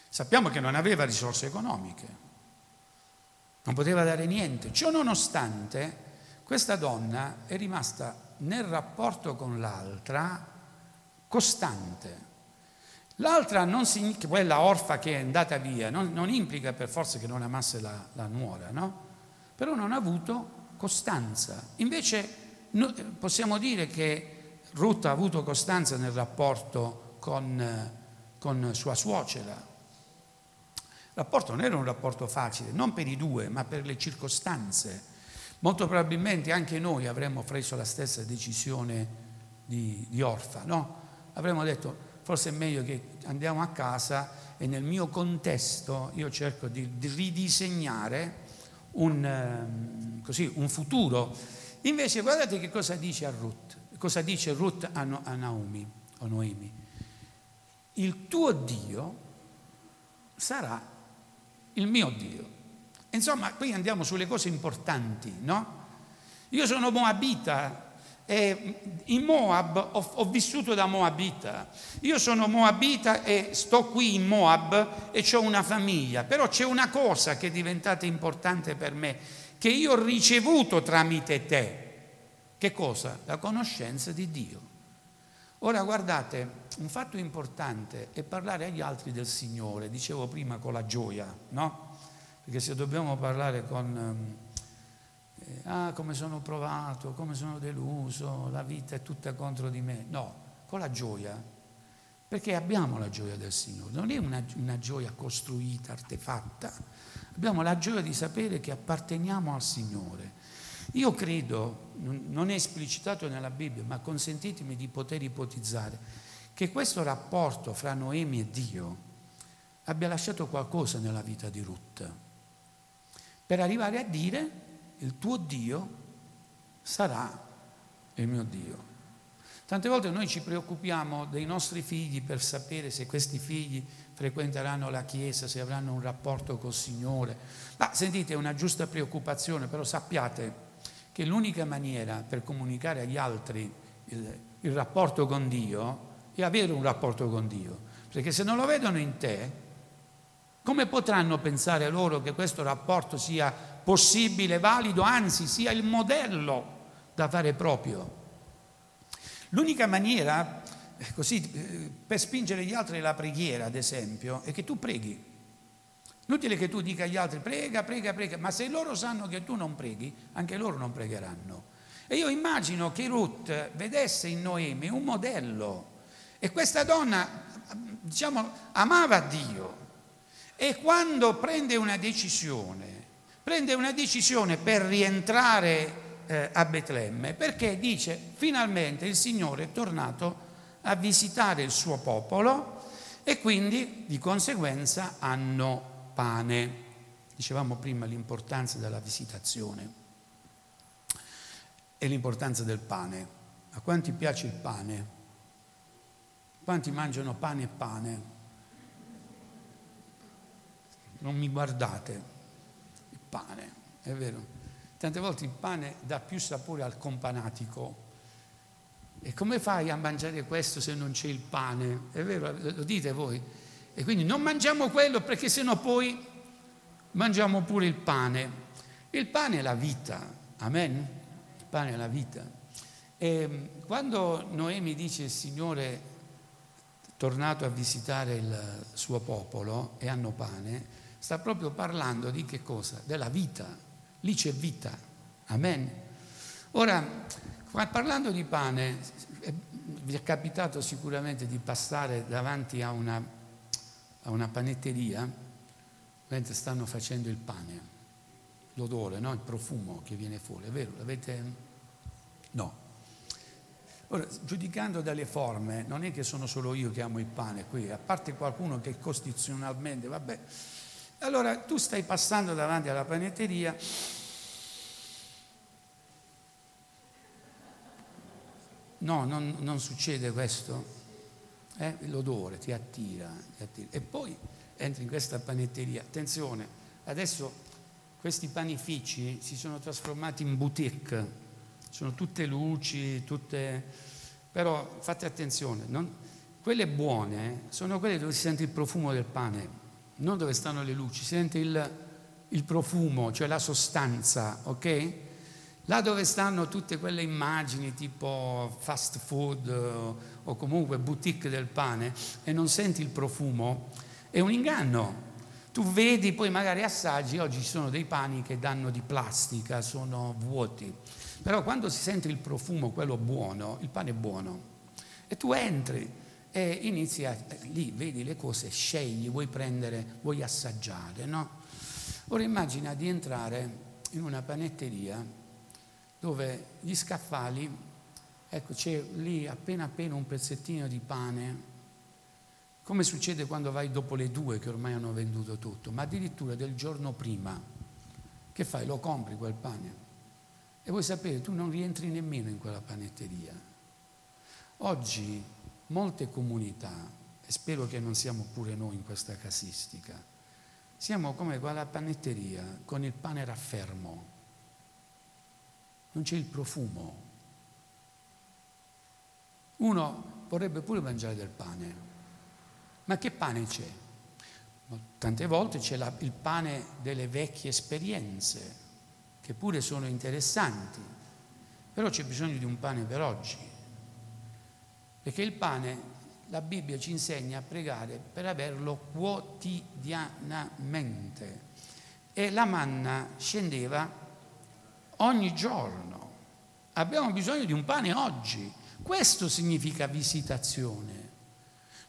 Sappiamo che non aveva risorse economiche, non poteva dare niente. Ciò nonostante questa donna è rimasta nel rapporto con l'altra costante. L'altra, significa, quella orfa che è andata via, non, non implica per forza che non amasse la, la, nuora, no? Però non ha avuto costanza. Invece no, possiamo dire che Ruth ha avuto costanza nel rapporto con, con sua suocera. Il rapporto non era un rapporto facile, non per i due, ma per le circostanze Molto probabilmente anche noi avremmo preso la stessa decisione di, di Orfa, no? Avremmo detto forse è meglio che andiamo a casa e nel mio contesto io cerco di, di ridisegnare un, ehm, così, un, futuro. Invece guardate che cosa dice a Ruth, cosa dice Ruth a, no, a Naomi, o Noemi. Il tuo Dio sarà il mio Dio. Insomma, qui andiamo sulle cose importanti, no? Io sono moabita e in Moab ho, ho, vissuto da moabita. Io sono moabita e sto qui in Moab e ho una famiglia, però c'è una cosa che è diventata importante per me, che io ho ricevuto tramite te. Che cosa? La conoscenza di Dio. Ora guardate, un fatto importante è parlare agli altri del Signore, dicevo prima con la gioia, no? Perché se dobbiamo parlare con, eh, ah come sono provato, come sono deluso, la vita è tutta contro di me, no, con la gioia, perché abbiamo la gioia del Signore, non è una, una gioia costruita, artefatta, abbiamo la gioia di sapere che apparteniamo al Signore. Io credo, non è esplicitato nella Bibbia, ma consentitemi di poter ipotizzare, che questo rapporto fra Noemi e Dio abbia lasciato qualcosa nella vita di Ruth per arrivare a dire il tuo Dio sarà il mio Dio. Tante volte noi ci preoccupiamo dei nostri figli per sapere se questi figli frequenteranno la Chiesa, se avranno un rapporto col Signore. Ma sentite, è una giusta preoccupazione, però sappiate che l'unica maniera per comunicare agli altri il, il rapporto con Dio è avere un rapporto con Dio. Perché se non lo vedono in te, come potranno pensare loro che questo rapporto sia possibile, valido, anzi sia il modello da fare proprio? L'unica maniera, eh, così, eh, per spingere gli altri alla preghiera, ad esempio, è che tu preghi. Inutile che tu dica agli altri prega, prega, prega, ma se loro sanno che tu non preghi, anche loro non pregheranno. E io immagino che Ruth vedesse in Noemi un modello e questa donna, diciamo, amava Dio, e quando prende una decisione, prende una decisione per rientrare eh, a Betlemme, perché dice finalmente il Signore è tornato a visitare il suo popolo e quindi di conseguenza hanno pane. Dicevamo prima l'importanza della visitazione e l'importanza del pane. A quanti piace il pane? Quanti mangiano pane e pane? Non mi guardate, il pane, è vero. Tante volte il pane dà più sapore al companatico. E come fai a mangiare questo se non c'è il pane? È vero, lo dite voi. E quindi non mangiamo quello perché sennò poi mangiamo pure il pane. Il pane è la vita, amen? pane è la vita. E quando Noemi dice il Signore tornato a visitare il suo popolo e hanno pane, sta proprio parlando di che cosa? Della vita. Lì c'è vita. Amen. Ora, parlando di pane, vi è capitato sicuramente di passare davanti a una, a una panetteria mentre stanno facendo il pane, l'odore, no? il profumo che viene fuori, è vero? L'avete? No. Ora, giudicando dalle forme, non è che sono solo io che amo il pane qui, a parte qualcuno che costituzionalmente, vabbè. Allora, tu stai passando davanti alla panetteria No, non, non succede questo. Eh? L'odore ti attira, ti attira. E poi entri in questa panetteria. Attenzione, adesso questi panifici si sono trasformati in boutique, sono tutte luci, tutte... però fate attenzione, non... quelle buone sono quelle dove si sente il profumo del pane, non dove stanno le luci, si sente il, il profumo, cioè la sostanza, ok? Là dove stanno tutte quelle immagini tipo fast food eh, o comunque boutique del pane e non senti il profumo, è un inganno. Tu vedi, poi magari assaggi, oggi ci sono dei pani che danno di plastica, sono vuoti, però quando si sente il profumo, quello buono, il pane è buono, e tu entri e inizi a, lì, vedi le cose, scegli, vuoi prendere, vuoi assaggiare, no? Ora immagina di entrare in una panetteria dove gli scaffali, ecco c'è lì appena appena un pezzettino di pane, come succede quando vai dopo le due che ormai hanno venduto tutto, ma addirittura del giorno prima, che fai? Lo compri quel pane. E voi sapete, tu non rientri nemmeno in quella panetteria. Oggi molte comunità, e spero che non siamo pure noi in questa casistica, siamo come quella panetteria con il pane raffermo non c'è il profumo. Uno vorrebbe pure mangiare del pane, ma che pane c'è? Tante volte c'è la, il pane delle vecchie esperienze, che pure sono interessanti, però c'è bisogno di un pane per oggi, perché il pane, la Bibbia ci insegna a pregare per averlo quotidianamente e la manna scendeva ogni giorno. Abbiamo bisogno di un pane oggi. Questo significa visitazione.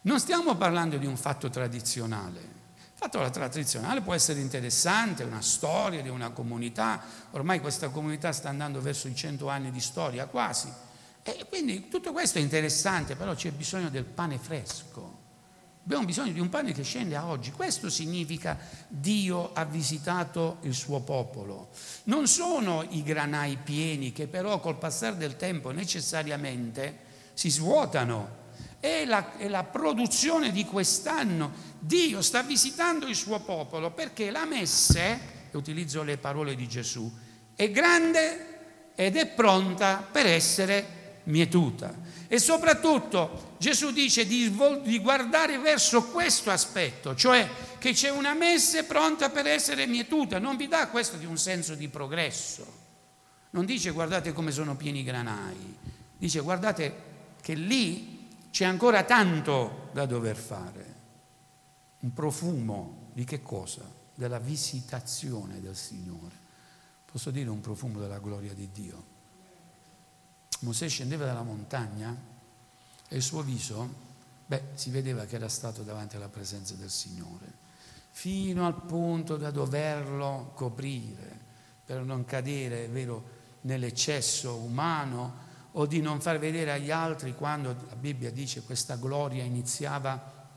Non stiamo parlando di un fatto tradizionale. Il fatto tradizionale può essere interessante, una storia di una comunità. Ormai questa comunità sta andando verso i cento anni di storia, quasi. E quindi tutto questo è interessante, però c'è bisogno del pane fresco. Abbiamo bisogno di un pane che scende a oggi. Questo significa Dio ha visitato il suo popolo. Non sono i granai pieni che però col passare del tempo necessariamente si svuotano. È la, è la produzione di quest'anno. Dio sta visitando il suo popolo perché la messe, e utilizzo le parole di Gesù, è grande ed è pronta per essere mietuta. E soprattutto Gesù dice di, di, guardare verso questo aspetto, cioè che c'è una messe pronta per essere mietuta. Non vi dà questo di un senso di progresso. Non dice guardate come sono pieni i granai, dice guardate che lì c'è ancora tanto da dover fare. Un profumo di che cosa? Della visitazione del Signore. Posso dire un profumo della gloria di Dio. Mosè scendeva dalla montagna e il suo viso, beh, si vedeva che era stato davanti alla presenza del Signore, fino al punto da doverlo coprire per non cadere, è vero, nell'eccesso umano o di non far vedere agli altri quando la Bibbia dice questa gloria iniziava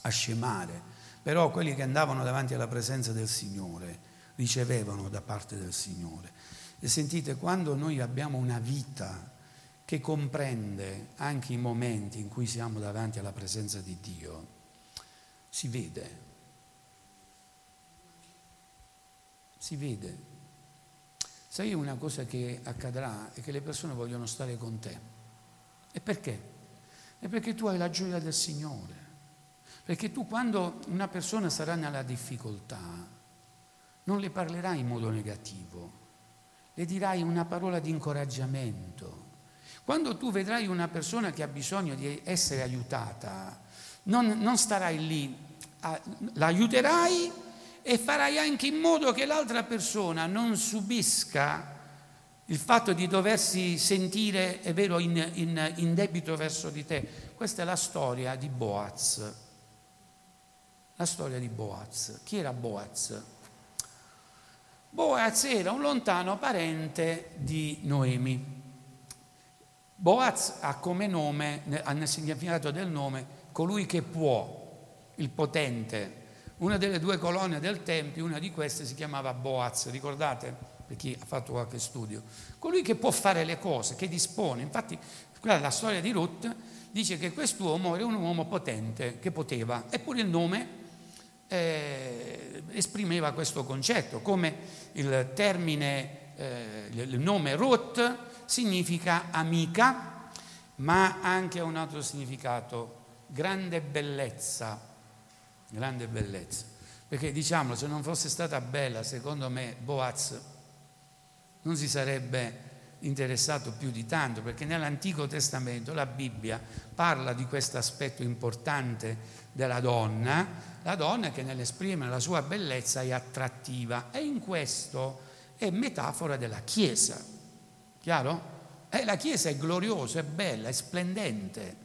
a scemare. Però quelli che andavano davanti alla presenza del Signore ricevevano da parte del Signore. E sentite, quando noi abbiamo una vita che comprende anche i momenti in cui siamo davanti alla presenza di Dio, si vede. Si vede. Sai una cosa che accadrà è che le persone vogliono stare con te. E perché? È perché tu hai la gioia del Signore. Perché tu quando una persona sarà nella difficoltà, non le parlerai in modo negativo, le dirai una parola di incoraggiamento. Quando tu vedrai una persona che ha bisogno di essere aiutata, non, non starai lì, l'aiuterai e farai anche in modo che l'altra persona non subisca il fatto di doversi sentire, è vero, in, in, in debito verso di te. Questa è la storia di Boaz. La storia di Boaz. Chi era Boaz? Boaz era un lontano parente di Noemi. Boaz ha come nome, nel significato del nome, colui che può, il potente. Una delle due colonne del Tempio, una di queste si chiamava Boaz, ricordate? Per chi ha fatto qualche studio. Colui che può fare le cose, che dispone. Infatti, la storia di Ruth dice che quest'uomo era un uomo potente, che poteva, eppure il nome eh, esprimeva questo concetto, come il termine, eh, il nome Ruth significa amica, ma anche un altro significato, grande bellezza, grande bellezza. Perché diciamo, se non fosse stata bella, secondo me, Boaz non si sarebbe interessato più di tanto, perché nell'Antico Testamento la Bibbia parla di questo aspetto importante della donna, la donna che nell'esprimere la sua bellezza è attrattiva e in questo è metafora della Chiesa. Chiaro? Eh, la Chiesa è gloriosa, è bella, è splendente.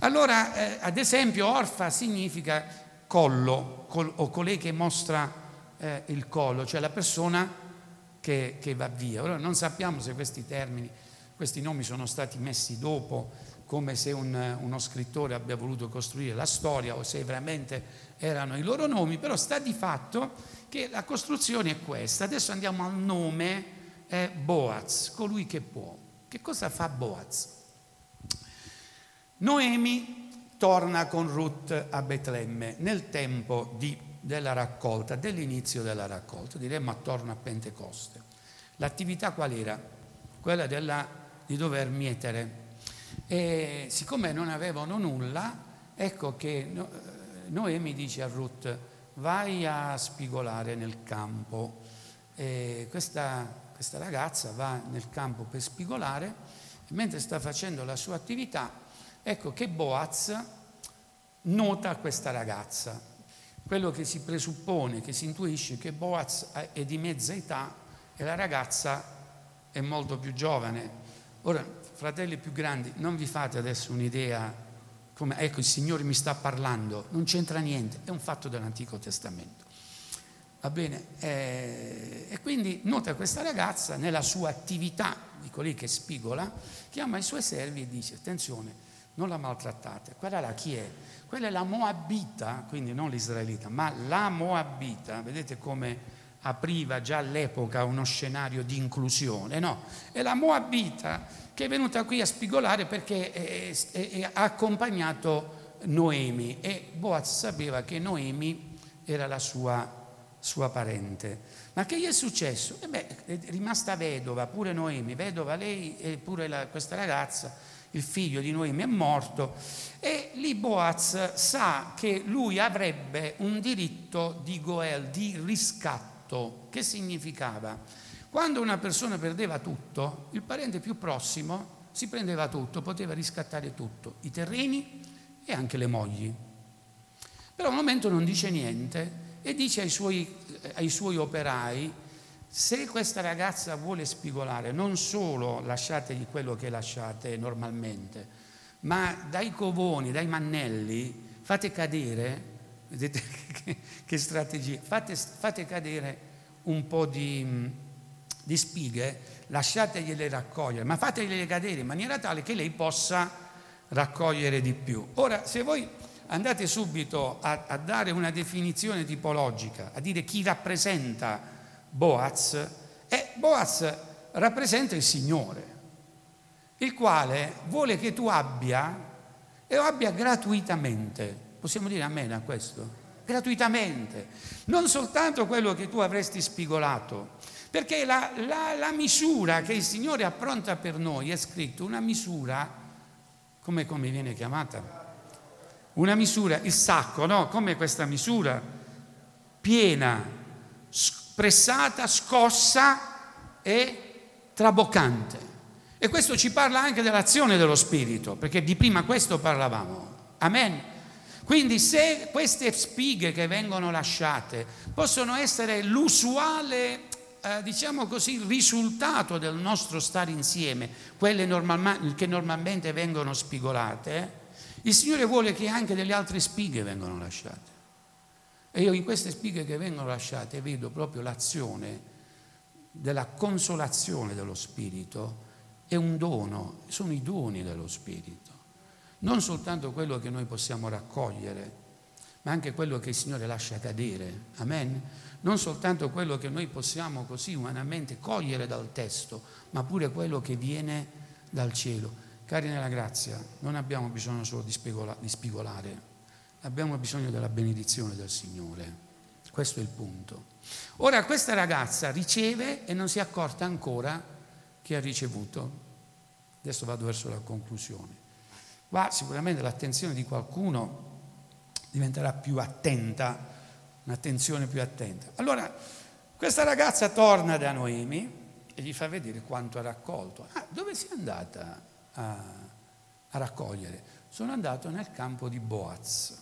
Allora, eh, ad esempio, orfa significa collo col, o colei che mostra eh, il collo, cioè la persona che, che, va via. Ora non sappiamo se questi termini, questi nomi sono stati messi dopo, come se un, uno scrittore abbia voluto costruire la storia o se veramente erano i loro nomi, però sta di fatto che la costruzione è questa. Adesso andiamo al nome, è Boaz, colui che può. Che cosa fa Boaz? Noemi torna con Ruth a Betlemme nel tempo di, della raccolta, dell'inizio della raccolta, diremmo attorno a Pentecoste. L'attività qual era? Quella della, di dover mietere. E siccome non avevano nulla, ecco che Noemi dice a Ruth, vai a spigolare nel campo. E questa, questa ragazza va nel campo per spigolare e mentre sta facendo la sua attività Ecco che Boaz nota questa ragazza. Quello che si presuppone, che si intuisce che Boaz è di mezza età e la ragazza è molto più giovane. Ora, fratelli più grandi, non vi fate adesso un'idea come, ecco, il Signore mi sta parlando, non c'entra niente, è un fatto dell'Antico Testamento. Va bene? Eh, e quindi nota questa ragazza nella sua attività di colei che spigola, chiama i suoi servi e dice, attenzione, non la maltrattate. Quella là chi è? Quella è la Moabita, quindi non l'Israelita, ma la Moabita, vedete come apriva già all'epoca uno scenario di inclusione, no? È la Moabita che è venuta qui a spigolare perché ha accompagnato Noemi e Boaz sapeva che Noemi era la sua, sua parente. Ma che gli è successo? E beh, è rimasta vedova, pure Noemi, vedova lei e pure la, questa ragazza il figlio di Noemi è morto e lì Boaz sa che lui avrebbe un diritto di Goel, di riscatto. Che significava? Quando una persona perdeva tutto, il parente più prossimo si prendeva tutto, poteva riscattare tutto, i terreni e anche le mogli. Però al momento non dice niente e dice ai suoi, ai suoi operai se questa ragazza vuole spigolare, non solo lasciategli quello che lasciate normalmente, ma dai covoni, dai mannelli, fate cadere, vedete <laughs> che, che strategia, fate, fate, cadere un po' di, di spighe, lasciategliele raccogliere, ma fategliele cadere in maniera tale che lei possa raccogliere di più. Ora, se voi andate subito a, a dare una definizione tipologica, a dire chi rappresenta Boaz, e Boaz rappresenta il Signore, il quale vuole che tu abbia e lo abbia gratuitamente. Possiamo dire amen a questo? Gratuitamente, non soltanto quello che tu avresti spigolato, perché la, la, la misura che il Signore appronta per noi è scritto una misura, come, come viene chiamata? Una misura, il sacco, no? Come questa misura piena, pressata, scossa e traboccante. E questo ci parla anche dell'azione dello Spirito, perché di prima questo parlavamo. Amen. Quindi se queste spighe che vengono lasciate possono essere l'usuale, eh, diciamo così, risultato del nostro stare insieme, quelle normal- che normalmente vengono spigolate, il Signore vuole che anche delle altre spighe vengano lasciate. E io in queste spighe che vengono lasciate vedo proprio l'azione della consolazione dello Spirito. È un dono, sono i doni dello Spirito. Non soltanto quello che noi possiamo raccogliere, ma anche quello che il Signore lascia cadere. Amen? Non soltanto quello che noi possiamo così umanamente cogliere dal testo, ma pure quello che viene dal cielo. Cari nella grazia, non abbiamo bisogno solo di, spigola, di spigolare, abbiamo bisogno della benedizione del Signore. Questo è il punto. Ora questa ragazza riceve e non si è accorta ancora che ha ricevuto. Adesso vado verso la conclusione. Qua sicuramente l'attenzione di qualcuno diventerà più attenta, un'attenzione più attenta. Allora, questa ragazza torna da Noemi e gli fa vedere quanto ha raccolto. Ah, dove sei andata a, a raccogliere? Sono andato nel campo di Boaz.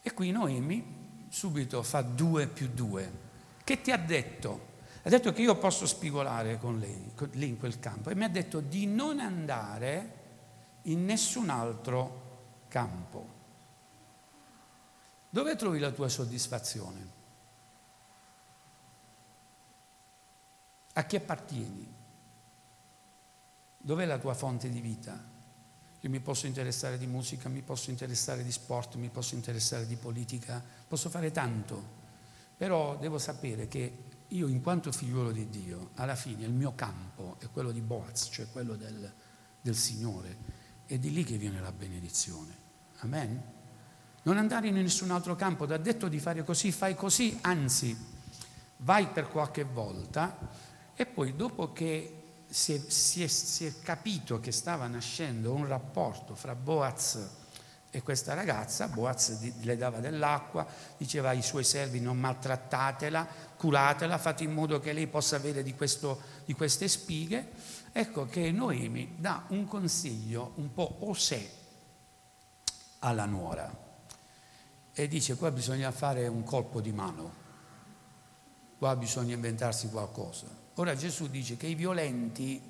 E qui Noemi subito fa due più due. Che ti ha detto? Ha detto che io posso spigolare con lei, con, lì in quel campo, e mi ha detto di non andare in nessun altro campo. Dove trovi la tua soddisfazione? A chi appartieni? Dov'è la tua fonte di vita? Io mi posso interessare di musica, mi posso interessare di sport, mi posso interessare di politica, posso fare tanto, però devo sapere che io in quanto figliuolo di Dio, alla fine il mio campo è quello di Boaz, cioè quello del, del Signore è di lì che viene la benedizione. Amen? Non andare in nessun altro campo, ti ha detto di fare così, fai così, anzi, vai per qualche volta e poi dopo che si è, si, è, si è, capito che stava nascendo un rapporto fra Boaz e questa ragazza, Boaz le dava dell'acqua, diceva ai suoi servi non maltrattatela, curatela, fate in modo che lei possa avere di, questo, di queste spighe. Ecco che Noemi dà un consiglio un po' osè alla nuora e dice qua bisogna fare un colpo di mano, qua bisogna inventarsi qualcosa. Ora Gesù dice che i violenti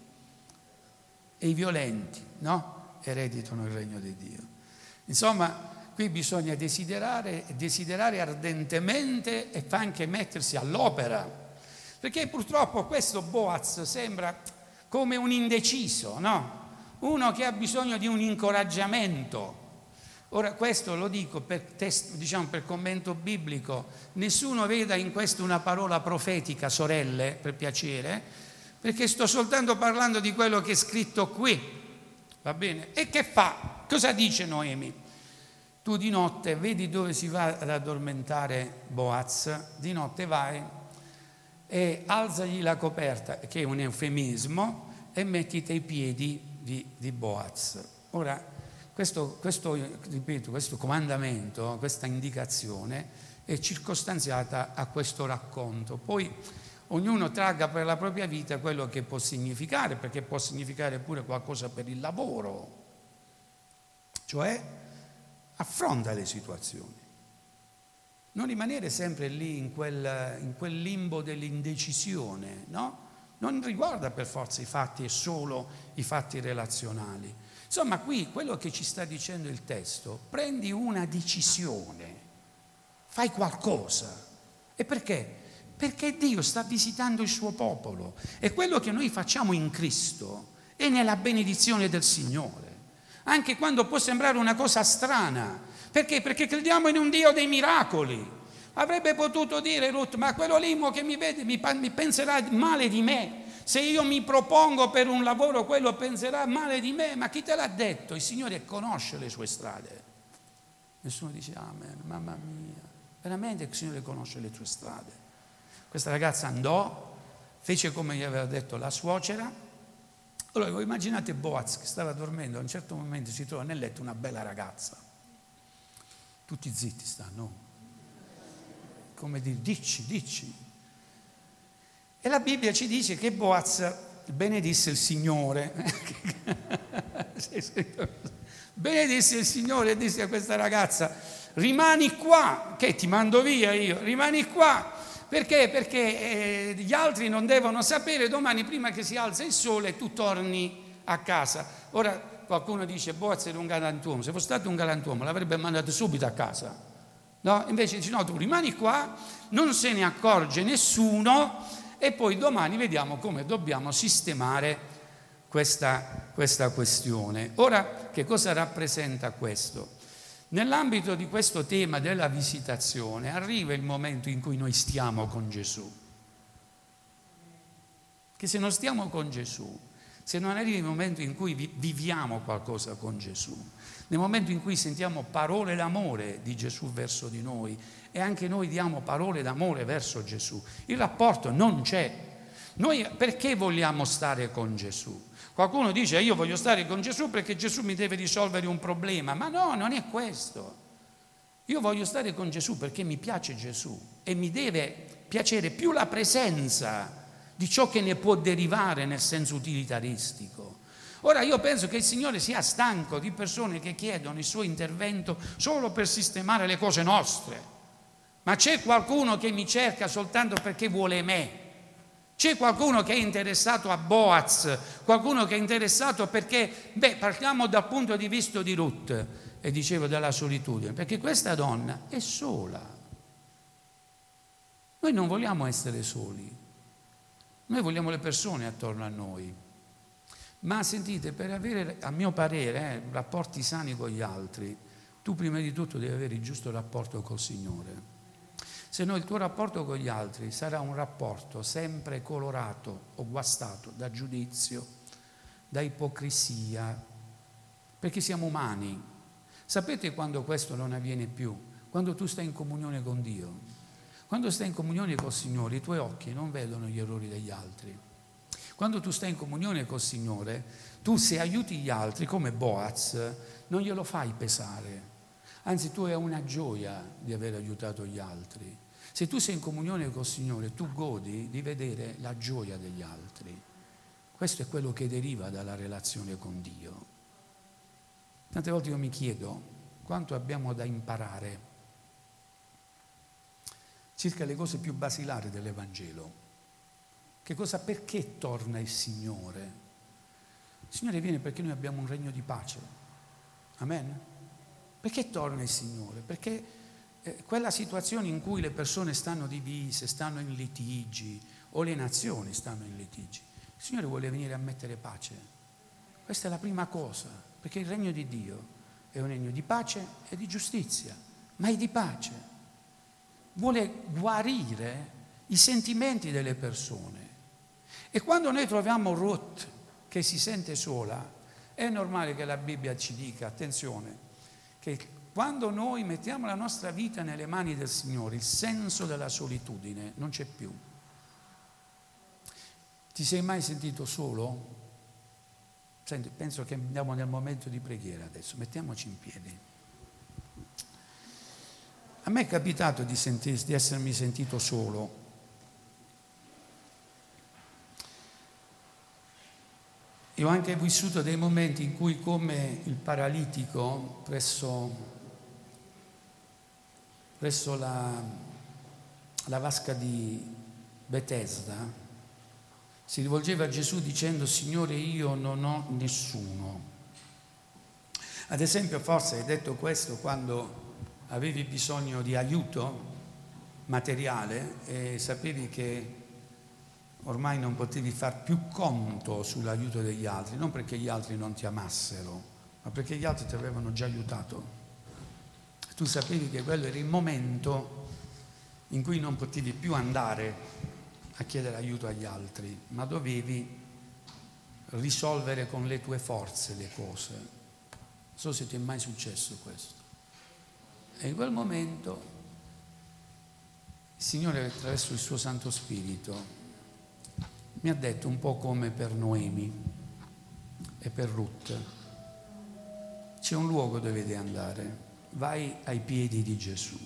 e i violenti, no? Ereditano il regno di Dio. Insomma, qui bisogna desiderare, desiderare ardentemente e anche mettersi all'opera, perché purtroppo questo Boaz sembra come un indeciso, no? Uno che ha bisogno di un incoraggiamento. Ora questo lo dico per, testo, diciamo, per commento biblico, nessuno veda in questo una parola profetica, sorelle, per piacere, perché sto soltanto parlando di quello che è scritto qui, va bene? E che fa? Cosa dice Noemi? Tu di notte vedi dove si va ad addormentare Boaz, di notte vai e alzagli la coperta, che è un eufemismo, e mettiti ai piedi di, di Boaz. Ora, questo, questo, ripeto, questo comandamento, questa indicazione è circostanziata a questo racconto. Poi ognuno tragga per la propria vita quello che può significare, perché può significare pure qualcosa per il lavoro, cioè affronta le situazioni. Non rimanere sempre lì in quel, in quel limbo dell'indecisione, no? Non riguarda per forza i fatti e solo i fatti relazionali. Insomma, qui quello che ci sta dicendo il testo, prendi una decisione, fai qualcosa. E perché? Perché Dio sta visitando il suo popolo e quello che noi facciamo in Cristo è nella benedizione del Signore. Anche quando può sembrare una cosa strana, perché? Perché crediamo in un Dio dei miracoli. Avrebbe potuto dire Ruth, ma quello lì che mi vede mi, mi penserà male di me. Se io mi propongo per un lavoro, quello penserà male di me. Ma chi te l'ha detto? Il Signore conosce le sue strade. Nessuno dice Amen, mamma mia. Veramente il Signore conosce le tue strade. Questa ragazza andò, fece come gli aveva detto la suocera, allora immaginate Boaz che stava dormendo, a un certo momento si trova nel letto una bella ragazza. Tutti zitti stanno. Come dire, dici, dici. E la Bibbia ci dice che Boaz benedisse il Signore. <laughs> benedisse il Signore e disse a questa ragazza, rimani qua, che ti mando via io, rimani qua. Perché? Perché eh, gli altri non devono sapere domani prima che si alza il sole tu torni a casa. Ora qualcuno dice Boaz era un galantuomo, se fosse stato un galantuomo l'avrebbe mandato subito a casa. No? Invece dice no, tu rimani qua, non se ne accorge nessuno e poi domani vediamo come dobbiamo sistemare questa, questa questione. Ora, che cosa rappresenta questo? Nell'ambito di questo tema della visitazione arriva il momento in cui noi stiamo con Gesù. Che se non stiamo con Gesù, se non arriva il momento in cui viviamo qualcosa con Gesù, nel momento in cui sentiamo parole d'amore di Gesù verso di noi e anche noi diamo parole d'amore verso Gesù, il rapporto non c'è. Noi perché vogliamo stare con Gesù? Qualcuno dice io voglio stare con Gesù perché Gesù mi deve risolvere un problema, ma no, non è questo. Io voglio stare con Gesù perché mi piace Gesù e mi deve piacere più la presenza di ciò che ne può derivare nel senso utilitaristico. Ora io penso che il Signore sia stanco di persone che chiedono il suo intervento solo per sistemare le cose nostre, ma c'è qualcuno che mi cerca soltanto perché vuole me c'è qualcuno che è interessato a Boaz, qualcuno che è interessato perché, beh, partiamo dal punto di vista di Ruth, e dicevo della solitudine, perché questa donna è sola. Noi non vogliamo essere soli, noi vogliamo le persone attorno a noi. Ma sentite, per avere, a mio parere, eh, rapporti sani con gli altri, tu prima di tutto devi avere il giusto rapporto col Signore se no il tuo rapporto con gli altri sarà un rapporto sempre colorato o guastato da giudizio, da ipocrisia, perché siamo umani. Sapete quando questo non avviene più? Quando tu stai in comunione con Dio. Quando stai in comunione col Signore, i tuoi occhi non vedono gli errori degli altri. Quando tu stai in comunione col Signore, tu se aiuti gli altri come Boaz, non glielo fai pesare. Anzi, tu hai una gioia di aver aiutato gli altri. Se tu sei in comunione col Signore, tu godi di vedere la gioia degli altri. Questo è quello che deriva dalla relazione con Dio. Tante volte io mi chiedo quanto abbiamo da imparare circa le cose più basilari dell'Evangelo. Che cosa, perché torna il Signore? Il Signore viene perché noi abbiamo un regno di pace. Amen? Perché torna il Signore? Perché eh, quella situazione in cui le persone stanno divise, stanno in litigi o le nazioni stanno in litigi, il Signore vuole venire a mettere pace. Questa è la prima cosa, perché il regno di Dio è un regno di pace e di giustizia, ma è di pace. Vuole guarire i sentimenti delle persone. E quando noi troviamo Ruth che si sente sola, è normale che la Bibbia ci dica, attenzione, che quando noi mettiamo la nostra vita nelle mani del Signore, il senso della solitudine non c'è più. Ti sei mai sentito solo? Senti, penso che andiamo nel momento di preghiera adesso, mettiamoci in piedi. A me è capitato di, sentir, di essermi sentito solo. Io ho anche vissuto dei momenti in cui come il paralitico presso presso la, la vasca di Bethesda, si rivolgeva a Gesù dicendo Signore io non ho nessuno. Ad esempio forse hai detto questo quando avevi bisogno di aiuto materiale e sapevi che ormai non potevi far più conto sull'aiuto degli altri, non perché gli altri non ti amassero, ma perché gli altri ti avevano già aiutato tu sapevi che quello era il momento in cui non potevi più andare a chiedere aiuto agli altri, ma dovevi risolvere con le tue forze le cose. Non so se ti è mai successo questo. E in quel momento il Signore attraverso il suo Santo Spirito mi ha detto un po' come per Noemi e per Ruth, c'è un luogo dove devi andare vai ai piedi di Gesù.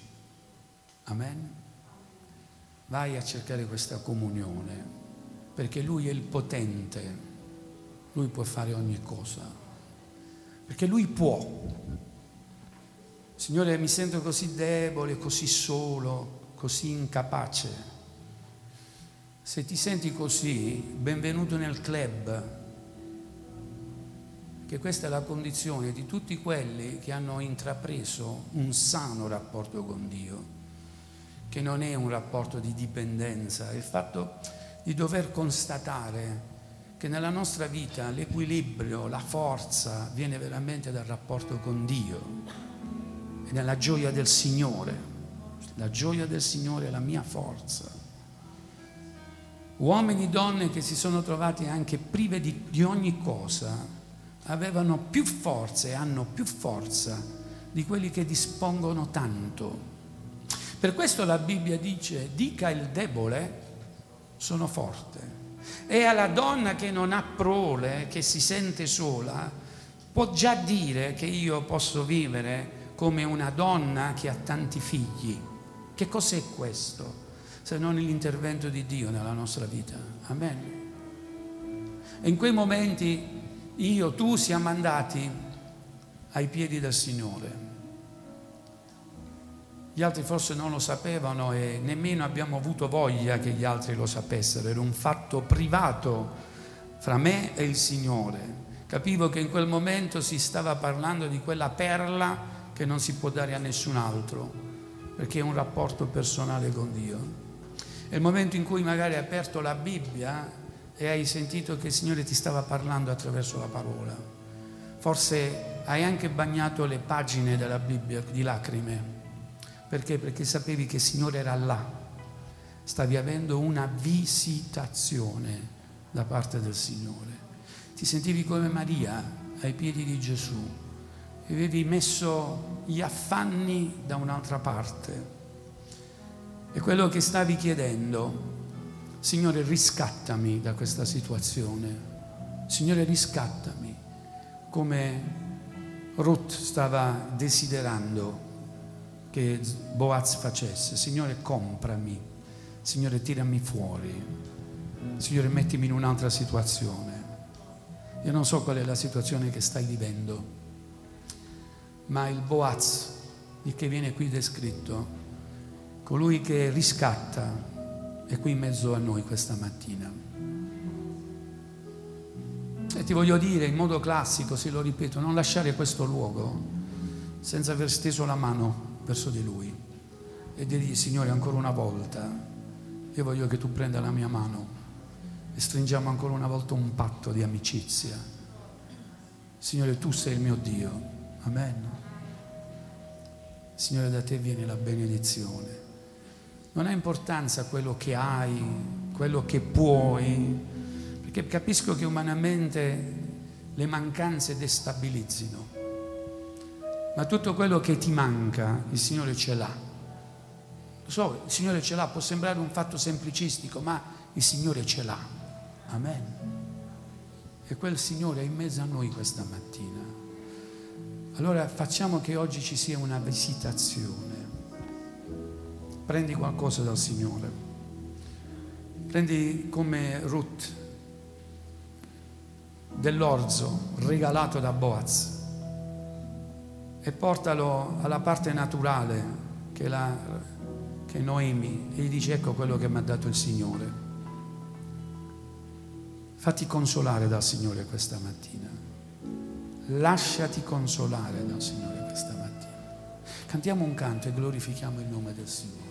Amen? Vai a cercare questa comunione. perché Lui è il potente, Lui può fare ogni cosa, perché Lui può. Signore, mi sento così debole, così solo, così incapace. Se ti senti così, benvenuto nel club, che questa è la condizione di tutti quelli che hanno intrapreso un sano rapporto con Dio, che non è un rapporto di dipendenza, è il fatto di dover constatare che nella nostra vita l'equilibrio, la forza viene veramente dal rapporto con Dio e nella gioia del Signore. La gioia del Signore è la mia forza. Uomini e donne che si sono trovati anche prive di, di ogni cosa, avevano più forza e hanno più forza di quelli che dispongono tanto. Per questo la Bibbia dice, dica il debole, sono forte. E alla donna che non ha prole, che si sente sola, può già dire che io posso vivere come una donna che ha tanti figli. Che cos'è questo? Se non l'intervento di Dio nella nostra vita. Amen. E in quei momenti io, tu siamo andati ai piedi del Signore. Gli altri forse non lo sapevano e nemmeno abbiamo avuto voglia che gli altri lo sapessero, era un fatto privato fra me e il Signore. Capivo che in quel momento si stava parlando di quella perla che non si può dare a nessun altro, perché è un rapporto personale con Dio. È il momento in cui magari hai aperto la Bibbia e hai sentito che il Signore ti stava parlando attraverso la parola. Forse hai anche bagnato le pagine della Bibbia di lacrime. Perché? Perché sapevi che il Signore era là. Stavi avendo una visitazione da parte del Signore. Ti sentivi come Maria ai piedi di Gesù e avevi messo gli affanni da un'altra parte. E quello che stavi chiedendo. Signore riscattami da questa situazione, Signore riscattami, come Ruth stava desiderando che Boaz facesse, Signore comprami, Signore tirami fuori, Signore mettimi in un'altra situazione. Io non so qual è la situazione che stai vivendo, ma il Boaz, il che viene qui descritto, colui che riscatta, è qui in mezzo a noi questa mattina. E ti voglio dire in modo classico, se lo ripeto, non lasciare questo luogo senza aver steso la mano verso di Lui e dirgli, Signore, ancora una volta, io voglio che tu prenda la mia mano e stringiamo ancora una volta un patto di amicizia. Signore, tu sei il mio Dio. Amen. Signore, da te viene la benedizione. Non ha importanza quello che hai, quello che puoi, perché capisco che umanamente le mancanze destabilizzino, ma tutto quello che ti manca il Signore ce l'ha. Lo so, il Signore ce l'ha, può sembrare un fatto semplicistico, ma il Signore ce l'ha. Amen. E quel Signore è in mezzo a noi questa mattina. Allora facciamo che oggi ci sia una visitazione prendi qualcosa dal Signore. Prendi come Ruth dell'orzo regalato da Boaz e portalo alla parte naturale che, la, che Noemi e gli dice ecco quello che mi ha dato il Signore. Fatti consolare dal Signore questa mattina. Lasciati consolare dal Signore questa mattina. Cantiamo un canto e glorifichiamo il nome del Signore.